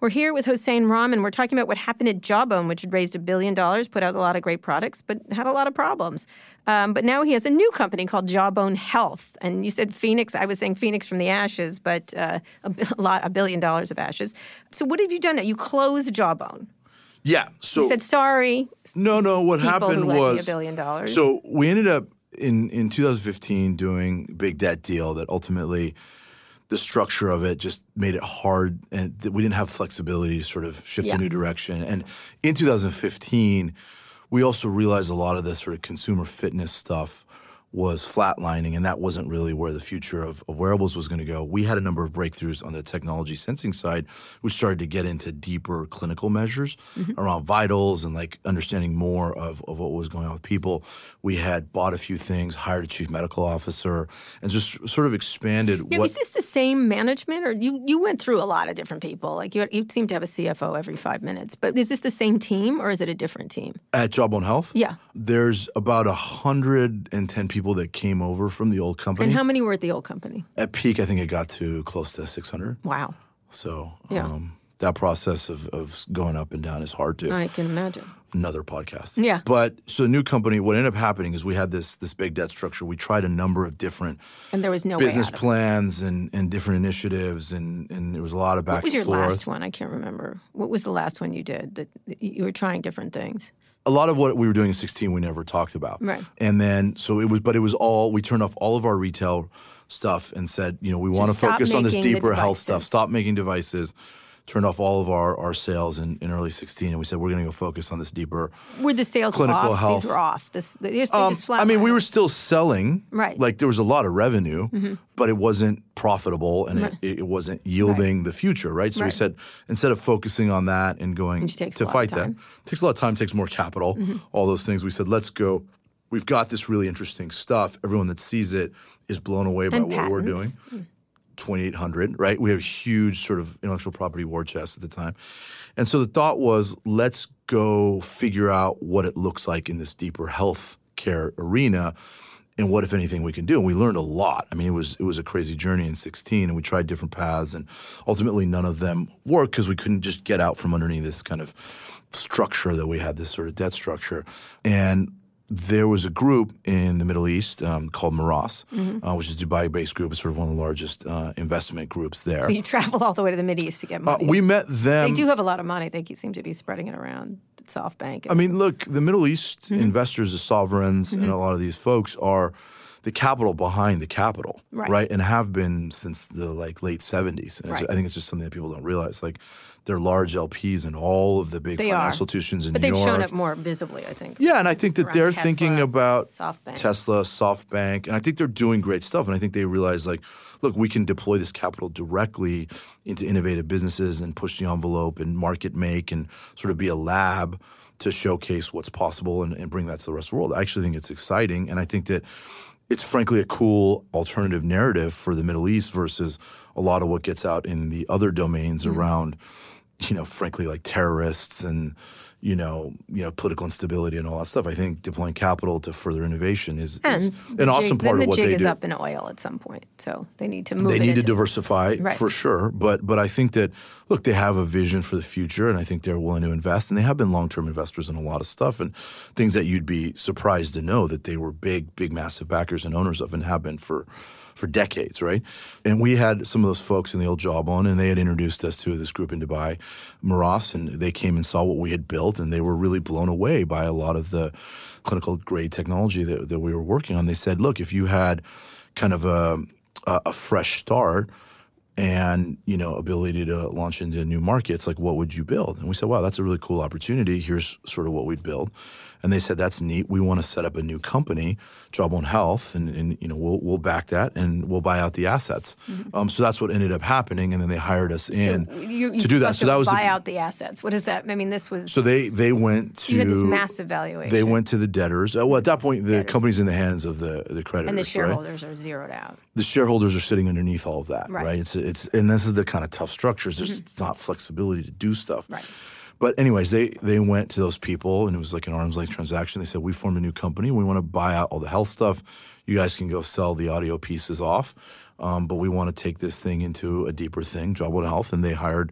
We're here with Hosain Rahman. We're talking about what happened at Jawbone, which had raised a billion dollars, put out a lot of great products, but had a lot of problems. Um, but now he has a new company called Jawbone Health. And you said Phoenix. I was saying Phoenix from the ashes, but uh, a, a, lot, a billion dollars of ashes. So what have you done? Now you closed Jawbone. Yeah. So you said sorry. No, no. What happened was a billion dollars. So we ended up in in 2015 doing a big debt deal that ultimately the structure of it just made it hard and we didn't have flexibility to sort of shift yeah. a new direction. And in 2015, we also realized a lot of the sort of consumer fitness stuff was flatlining, and that wasn't really where the future of, of wearables was going to go. We had a number of breakthroughs on the technology sensing side, which started to get into deeper clinical measures mm-hmm. around vitals and like understanding more of, of what was going on with people. We had bought a few things, hired a chief medical officer, and just sort of expanded. Now, what, is this the same management, or you you went through a lot of different people? Like you you seem to have a CFO every five minutes, but is this the same team, or is it a different team? At Jawbone Health, yeah, there's about hundred and ten people people that came over from the old company. And how many were at the old company? At peak, I think it got to close to 600. Wow. So yeah. um, that process of, of going up and down is hard to. I can imagine. Another podcast. Yeah. But so new company, what ended up happening is we had this this big debt structure. We tried a number of different and there was no business plans and, and different initiatives and, and there was a lot of back What was your forth. last one? I can't remember. What was the last one you did that you were trying different things? A lot of what we were doing in 16 we never talked about. Right. And then so it was but it was all we turned off all of our retail stuff and said, you know, we want to focus on this deeper health stuff. Stop making devices. Turned off all of our, our sales in, in early 16 and we said we're going to go focus on this deeper Were the sales Clinical off? health. These were off. This, they um, just I mean, we were still selling. Right. Mm-hmm. Like there was a lot of revenue, but it wasn't profitable and Right. it, it wasn't yielding the future, right? So we said instead of focusing on that and going to a lot of fight that. Mm-hmm. takes a lot of time, takes more capital, all those things. We said, let's go. We've got this really interesting stuff. Everyone that sees it is blown away by And what we're doing. Patents. 2800, right? We have a huge sort of intellectual property war chest at the time. And so the thought was let's go figure out what it looks like in this deeper health care arena and what if anything we can do. And we learned a lot. I mean, it was it was a crazy journey in 16 and we tried different paths and ultimately none of them worked because we couldn't just get out from underneath this kind of structure that we had, this sort of debt structure. And there was a group in the Middle East um, called Meraas, uh, which is a Dubai-based group. It's sort of one of the largest uh, investment groups there. So you travel all the way to the Middle East to get Uh, money. we met them. they do have a lot of money. They seem to be spreading it around SoftBank. I mean, look, the Middle East Mm-hmm. investors, the sovereigns, and a lot of these folks are the capital behind the capital, Right. And have been since the like late seventies. And Right. I think it's just something that people don't realize. Like, they're large LPs in all of the big They financial are. institutions in but New they've shown up more visibly, I think. Yeah, and I think that they're Tesla, thinking about SoftBank. Tesla, SoftBank, and I think they're doing great stuff. And I think they realize, like, look, we can deploy this capital directly into innovative businesses and push the envelope and market make and sort of be a lab to showcase what's possible and, and bring that to the rest of the world. I actually think it's exciting, and I think that it's frankly a cool alternative narrative for the Middle East versus a lot of what gets out in the other domains Mm-hmm. around you know, frankly, like terrorists and you know, you know, political instability and all that stuff. I think deploying capital to further innovation is, is an awesome jig- part of what they do. the jig is up in oil at some point, so they need to move. They need to diversify Right. for sure, but but I think that look, they have a vision for the future, and I think they're willing to invest, and they have been long term investors in a lot of stuff and things that you'd be surprised to know that they were big, big, massive backers and owners of, and have been for for decades, right? And we had some of those folks in the old Jawbone, and they had introduced us to this group in Dubai, Meraas, and they came and saw what we had built, and they were really blown away by a lot of the clinical grade technology that, that we were working on. They said, look, if you had kind of a, a fresh start, and you know ability to launch into new markets like what would you build and we said wow that's a really cool opportunity here's sort of what we'd build and they said that's neat we want to set up a new company jawbone health and, and you know we'll, we'll back that and we'll buy out the assets um, so that's what ended up happening and then they hired us in Mm-hmm. You, you to do that so that was the- buy out the assets. What is that? I mean, this was so they they went to you had this massive valuation. they went to the debtors uh, well at that point the Debtors. company's in the hands of the the creditors and the right? shareholders are zeroed out. the shareholders are sitting underneath all of that, right? Right. Mm-hmm. It's it's and this is the kind of tough structures. There's not flexibility to do stuff. Right. But anyways, they they went to those people and it was like an arm's length transaction. They said we formed a new company. We want to buy out all the health stuff. You guys can go sell the audio pieces off, um, but we want to take this thing into a deeper thing, Jawbone Health. And they hired,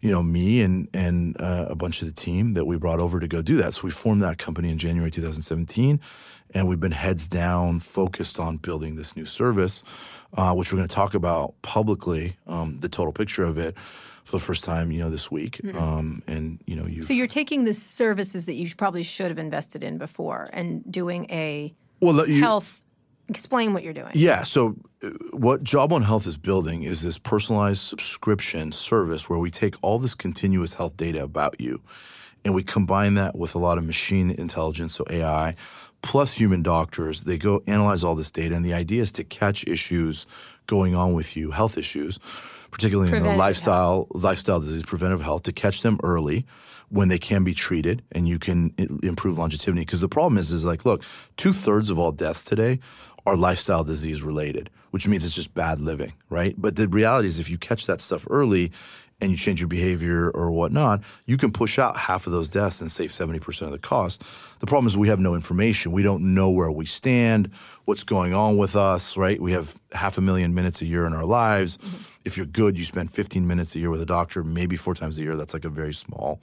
you know, me and and uh, a bunch of the team that we brought over to go do that. So we formed that company in January 2017, and we've been heads down, focused on building this new service, uh, which we're going to talk about publicly, um, the total picture of it. For the first time, you know, this week, um, and you know, you. So you're taking the services that you probably should have invested in before and doing a well, you, health. Explain what you're doing. Yeah. So, uh, what Jawbone Health is building is this personalized subscription service where we take all this continuous health data about you and we combine that with a lot of machine intelligence, so AI, plus human doctors. They go analyze all this data, and the idea is to catch issues going on with you, health issues, particularly in the lifestyle lifestyle disease, preventive health, to catch them early when they can be treated and you can improve longevity. Because the problem is, is like, look, two thirds of all deaths today are lifestyle disease related, which means it's just bad living, right? But the reality is, if you catch that stuff early and you change your behavior or whatnot, you can push out half of those deaths and save 70% of the cost. The problem is we have no information. We don't know where we stand, what's going on with us, right? We have half a million minutes a year in our lives. Mm-hmm. If you're good, you spend 15 minutes a year with a doctor, maybe four times a year. That's like a very small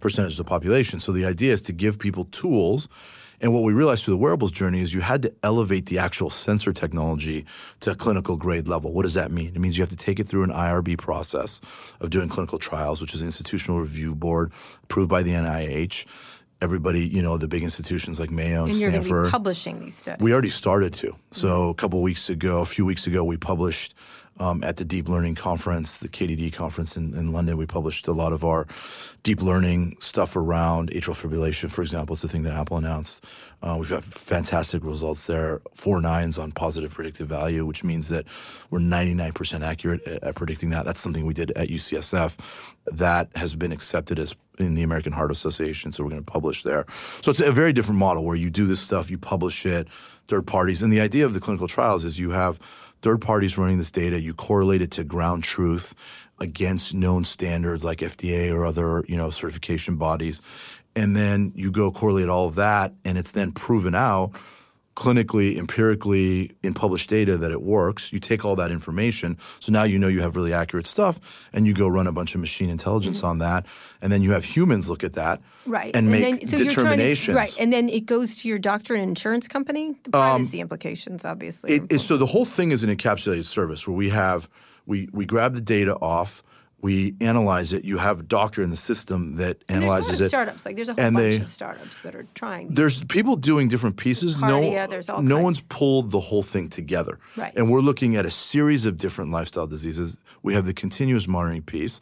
percentage of the population. So the idea is to give people tools and what we realized through the wearables journey is you had to elevate the actual sensor technology to a clinical grade level. What does that mean? It means you have to take it through an IRB process of doing clinical trials, which is an institutional review board approved by the NIH. everybody, you know, the big institutions like Mayo and, and you're Stanford. be publishing these studies. We already started to. So mm-hmm. a couple weeks ago, a few weeks ago, we published um, at the Deep Learning Conference, the KDD conference in, in, London. We published a lot of our deep learning stuff around atrial fibrillation, for example. It's the thing that Apple announced. Uh, we've got fantastic results there, four nines on positive predictive value, which means that we're 99% accurate at, at predicting that. That's something we did at UCSF. That has been accepted as in the American Heart Association, so we're going to publish there. So it's a very different model where you do this stuff, you publish it, third parties, and the idea of the clinical trials is you have third parties running this data, you correlate it to ground truth against known standards like FDA or other, you know, certification bodies. And then you go correlate all of that and it's then proven out clinically, empirically, in published data that it works. You take all that information. So now you know you have really accurate stuff and you go run a bunch of machine intelligence mm-hmm. on that. And then you have humans look at that right. and, and make then, so determinations. To, right. And then it goes to your doctor and insurance company. The privacy um, implications, obviously. It, it, so the whole thing is an encapsulated service where we have, we, we grab the data off we analyze it. You have a doctor in the system that and analyzes there's it. Startups like there's a whole bunch they, of startups that are trying. There's people doing different pieces. Kardia, no, there's all no kinds. one's pulled the whole thing together. Right. And we're looking at a series of different lifestyle diseases. We have the continuous monitoring piece.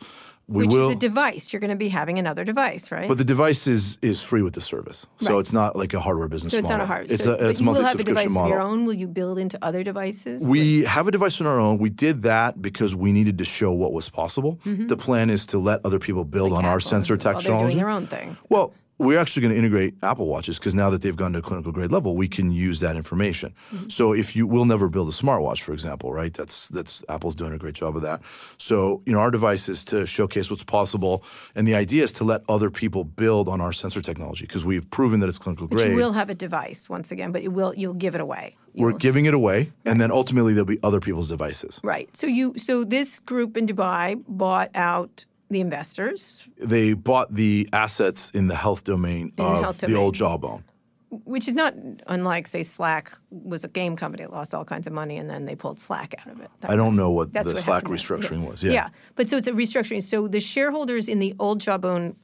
We Which will, is a device. You're going to be having another device, right? But the device is is free with the service, so right. it's not like a hardware business. So it's model. not a hardware. It's so, a it's you monthly will have a device model. your own. Will you build into other devices? We like, have a device on our own. We did that because we needed to show what was possible. Mm-hmm. The plan is to let other people build like on Apple, our sensor technology. Well, they're doing their own thing. Well, we're actually going to integrate Apple Watches because now that they've gone to a clinical grade level, we can use that information. Mm-hmm. So if you will never build a smartwatch, for example, right? That's that's Apple's doing a great job of that. So you know our device is to showcase what's possible, and the idea is to let other people build on our sensor technology because we've proven that it's clinical grade. But you will have a device once again, but you will you'll give it away. You we're will. giving it away, right. and then ultimately there'll be other people's devices. Right. So you so this group in Dubai bought out the investors. They bought the assets in the health domain in of the, health the old Jawbone. Which is not unlike, say, Slack was a game company that lost all kinds of money, and then they pulled Slack out of it. That I don't know what the what Slack restructuring yeah. was. Yeah. yeah, but so it's a restructuring. So the shareholders in the old Jawbone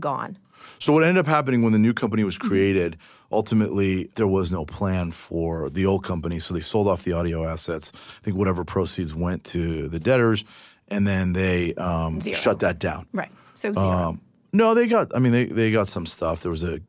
gone. So what ended up happening when the new company was created, ultimately there was no plan for the old company, so they sold off the audio assets. I think whatever proceeds went to the debtors, and then they um, shut that down. Right. So zero. Um, no, they got. I mean, they they got some stuff. There was a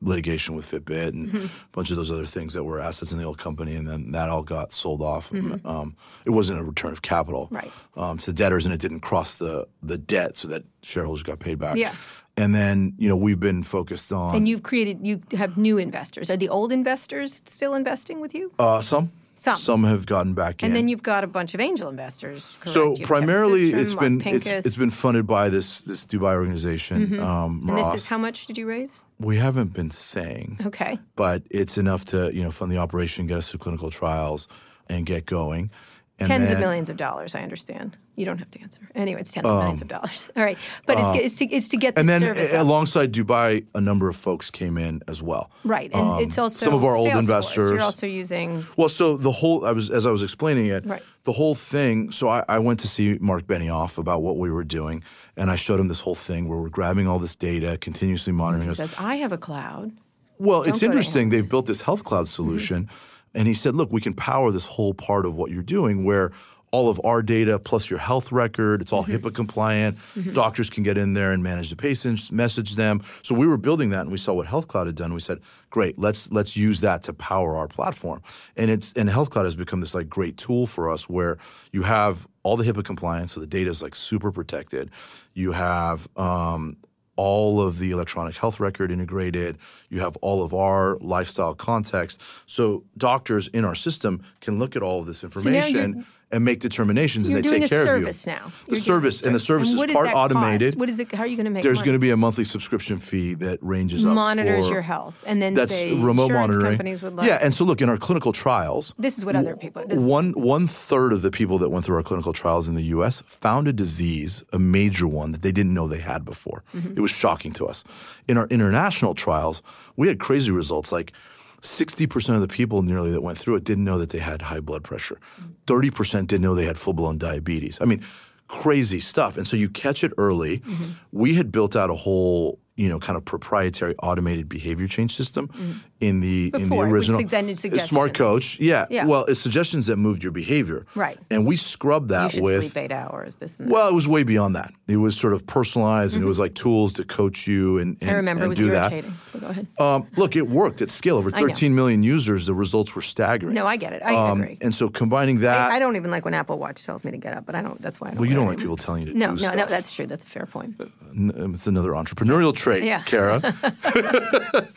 litigation with Fitbit and mm-hmm. a bunch of those other things that were assets in the old company, and then that all got sold off. Mm-hmm. Um, it wasn't a return of capital right. um, to debtors, and it didn't cross the the debt, so that shareholders got paid back. Yeah. And then you know we've been focused on. And you've created. You have new investors. Are the old investors still investing with you? Uh, some. Some. Some have gotten back in. and then you've got a bunch of angel investors. Correct? So You've primarily, it's been it's, it's been funded by this this Dubai organization. Mm-hmm. Um, and this is how much did you raise? We haven't been saying. Okay. But it's enough to you know fund the operation, get us to clinical trials, and get going. And tens then, of millions of dollars. I understand. You don't have to answer. Anyway, it's tens um, of millions of dollars. All right, but um, it's, it's, to it's to get the and then a- alongside Dubai, a number of folks came in as well. Right, and um, it's also some of our old investors. You're also using. Well, so the whole I was as I was explaining it. Right. The whole thing. So I, I went to see Mark Benioff about what we were doing, and I showed him this whole thing where we're grabbing all this data, continuously monitoring He us. says, "I have a cloud." Well, Don't it's interesting. They've built this health cloud solution. Mm-hmm. And he said, look, we can power this whole part of what you're doing where all of our data plus your health record, it's all Mm-hmm. HIPAA compliant. Doctors can get in there and manage the patients, message them. So we were building that and we saw what Health Cloud had done. We said, great, let's let's use that to power our platform. And it's and Health Cloud has become this like great tool for us where you have all the HIPAA compliance, so the data is like super protected. You have um, all of the electronic health record integrated. You have all of our lifestyle context. So doctors in our system can look at all of this information you're- and make determinations You're and they take care of you. now. The service and the service and is part that cost? automated. What is it? How are you going to make? There's going to be a monthly subscription fee that ranges up monitors for, your health, and then that's say remote monitoring. companies would like. yeah, and so look in our clinical trials. this is what other people. This One one third of the people that went through our clinical trials in the U.S. found a disease, a major one that they didn't know they had before. Mm-hmm. It was shocking to us. In our international trials, we had crazy results. Like sixty percent of the people nearly that went through it didn't know that they had high blood pressure. Thirty percent didn't know they had full blown diabetes. I mean, crazy stuff. And so you catch it early. Mm-hmm. We had built out a whole you know, kind of proprietary automated behavior change system in the in the original smart coach. Yeah. Yeah. Well, it's suggestions that moved your behavior. Right. And we scrubbed that should with sleep eight hours. This that. well, it was way beyond that. It was sort of personalized, and it was like tools to coach you and, and Mm-hmm. I remember and it was do that. irritating. But go ahead. Um, look, it worked at scale. Over 13 million users, the results were staggering. No, I get it. I Um, agree. And so combining that, I, I don't even like when Apple Watch tells me to get up, but I don't. That's why I don't. well, you don't like anymore. people telling you to No, no, no, that's true. That's a fair point. Um, It's another entrepreneurial trait, Yeah. Kara.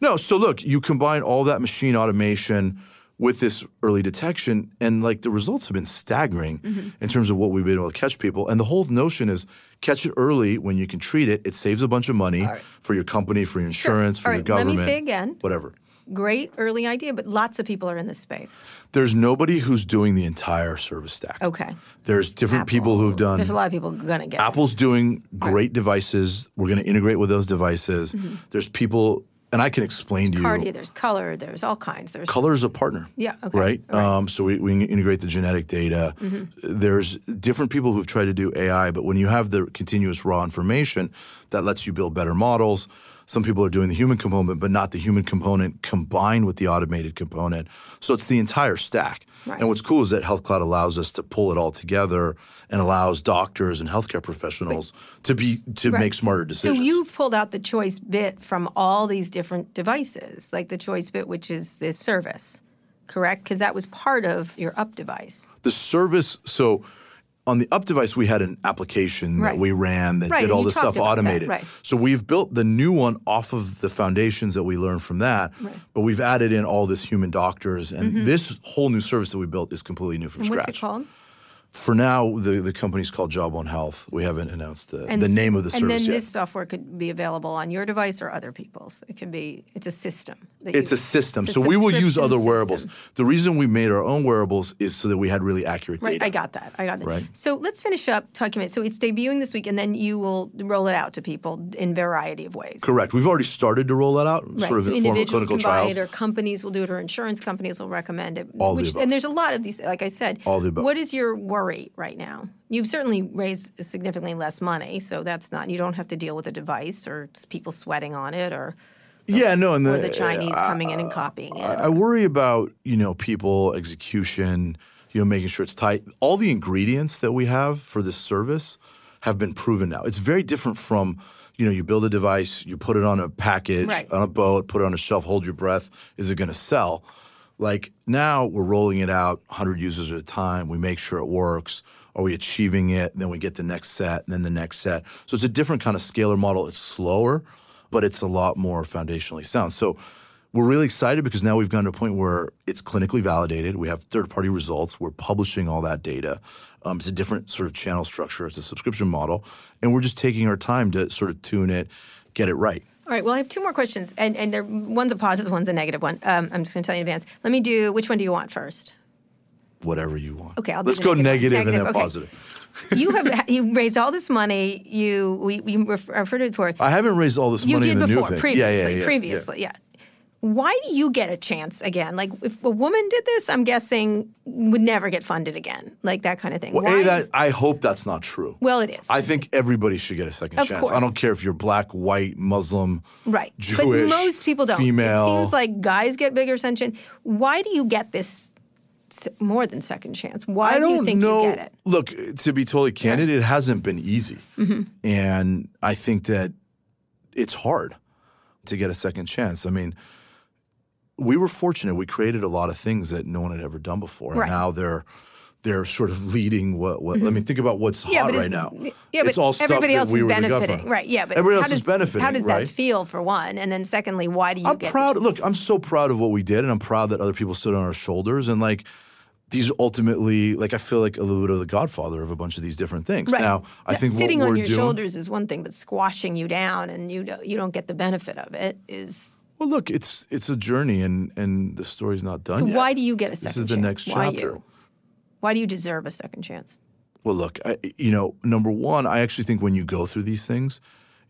no, so look, you combine all that machine automation with this early detection, and like the results have been staggering Mm-hmm. in terms of what we've been able to catch people. And the whole notion is catch it early when you can treat it. It saves a bunch of money for your company, for your insurance, for All your right, let me government. say again. Whatever. Great early idea, but lots of people are in this space. There's nobody who's doing the entire service stack. Okay. There's different people who've done. There's a lot of people gonna get. it. Apple's doing great devices. We're going to integrate with those devices. There's people, and I can explain to you. Kardia, there's color, there's all kinds. There's Color is a partner. Yeah, okay, Right? right. Um, so we, we integrate the genetic data. There's different people who've tried to do AI, but when you have the continuous raw information, that lets you build better models. Some people are doing the human component, but not the human component combined with the automated component. So it's the entire stack. Right. And what's cool is that Health Cloud allows us to pull it all together and allows doctors and healthcare professionals to be to Right. make smarter decisions. So you've pulled out the choice bit from all these different devices, like the choice bit, which is this service, correct? Because that was part of your up device. the service so on the up device we had an application Right. that we ran that Right, did all this stuff automated right. so we've built the new one off of the foundations that we learned from that but we've added in all this human doctors and this whole new service that we built is completely new from Mm-hmm. And scratch what's it called? For now the, the company's called Jawbone Health we haven't announced the, And the name of the service. And then yet this software could be available on your device or other people's. It can be. It's a system. It's a system. it's a so we will use other wearables. system. The reason we made our own wearables is so that we had really accurate Right, data. I got that. I got that. Right. So let's finish up talking about. So it's debuting this week, and then you will roll it out to people in variety of ways. Correct. We've already started to roll that out, Right. sort of so in form of individuals clinical can buy it, or companies will do it, or insurance companies will recommend it. All the which, above. and there's a lot of these. Like I said, All the above. What is your worry right now? You've certainly raised significantly less money, so that's not. You don't have to deal with a device or people sweating on it, or yeah, no, and the, the Chinese uh, coming in and copying it. I worry about you know people execution, you know making sure it's tight. All the ingredients that we have for this service have been proven now. It's very different from you know you build a device, you put it on a package, Right. on a boat, put it on a shelf, hold your breath. Is it going to sell? Like now we're rolling it out 100 users at a time. We make sure it works. Are we achieving it? Then we get the next set, and then the next set. So it's a different kind of scalar model. It's slower, but it's a lot more foundationally sound. So we're really excited because now we've gotten to a point where it's clinically validated. We have third party results. We're publishing all that data. Um, it's a different sort of channel structure. It's a subscription model. And we're just taking our time to sort of tune it, get it right. All right. Well, I have two more questions, and and there one's a positive, one's a negative one. Um, I'm just going to tell you in advance. Let me do. Which one do you want first? Whatever you want. Okay, I'll do Let's go negative negative, and then okay. positive. You have you raised all this money. You we we refer- referred to it before. I haven't raised all this you money did in the before previously. yeah, yeah, yeah, previously, yeah. Why do you get a chance again? Like if a woman did this, I'm guessing would never get funded again, like that kind of thing. Well, Why? A, that I hope that's not true. well, it is. I think everybody should get a second Of chance. course. I don't care if you're black, white, Muslim, right, Jewish, but most people don't. female. It seems like guys get bigger attention. Why do you get this more than second chance? Why I do you think know. you get it? Look, to be totally candid, it hasn't been easy, Mm-hmm. and I think that it's hard to get a second chance. I mean, we were fortunate; we created a lot of things that no one had ever done before, Right. Mm-hmm. and now they're they're sort of leading what. what I mean, think about what's Yeah, hot right now. Yeah, but all stuff everybody that else we is were benefiting, right? Yeah, but everybody else does, is benefiting. How does right? that feel for one? And then secondly, why do you I'm proud. Look, I'm so proud of what we did, and I'm proud that other people stood on our shoulders. And like, these ultimately, like, I feel like a little bit of the godfather of a bunch of these different things. Right. Now, I think sitting on your doing. shoulders is one thing, but squashing you down and you don't, you don't get the benefit of it is. Well, look, it's it's a journey, and and the story's not done So yet. why do you get a second is the chance? next why chapter. you? Why do you deserve a second chance? Well, look, I, you know, number one, I actually think when you go through these things,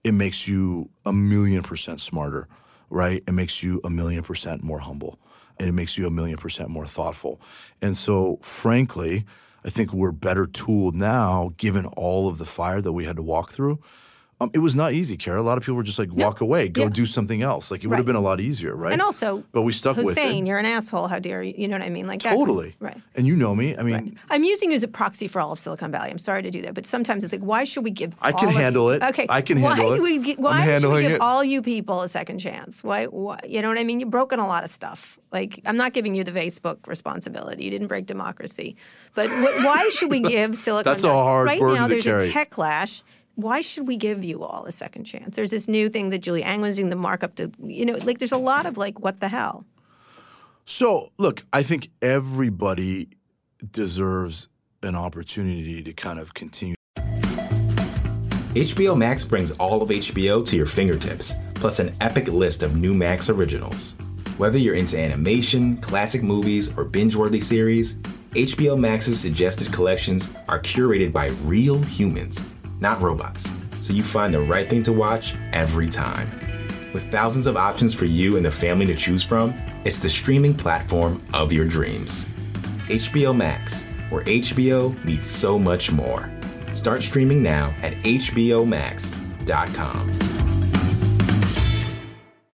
it makes you a million percent smarter, right? It makes you a million percent more humble, and it makes you a million percent more thoughtful. And so, frankly, I think we're better tooled now, given all of the fire that we had to walk through. Um, it was not easy, Kara. A lot of people were just like, No. walk away, go Yeah. do something else. Like it would Right. have been a lot easier, right? And also, but we stuck with Hosain, you're an asshole. How dare you? You know what I mean? Like that- Totally. right. And you know me. I mean, Right. I'm using you as a proxy for all of Silicon Valley. I'm sorry to do that, but sometimes it's like, why should we give? I can of- handle it. Okay, I can why handle it. We, why should we give it. all you people a second chance? Why, why? You know what I mean? You've broken a lot of stuff. Like, I'm not giving you the Facebook responsibility. You didn't break democracy, but wh- why should we give Silicon? that's a Valley? hard right burden now. to There's carry. a tech clash. Why should we give you all a second chance? There's this new thing that Julia Angwin was doing the markup to, you know, like there's a lot of like, what the hell? So, look, I think everybody deserves an opportunity to kind of continue. HBO Max brings all of HBO to your fingertips, plus an epic list of new Max originals. Whether you're into animation, classic movies, or binge worthy series, HBO Max's suggested collections are curated by real humans, not robots, so you find the right thing to watch every time. With thousands of options for you and the family to choose from, it's the streaming platform of your dreams. HBO Max, where HBO meets so much more. Start streaming now at HBOMax.com.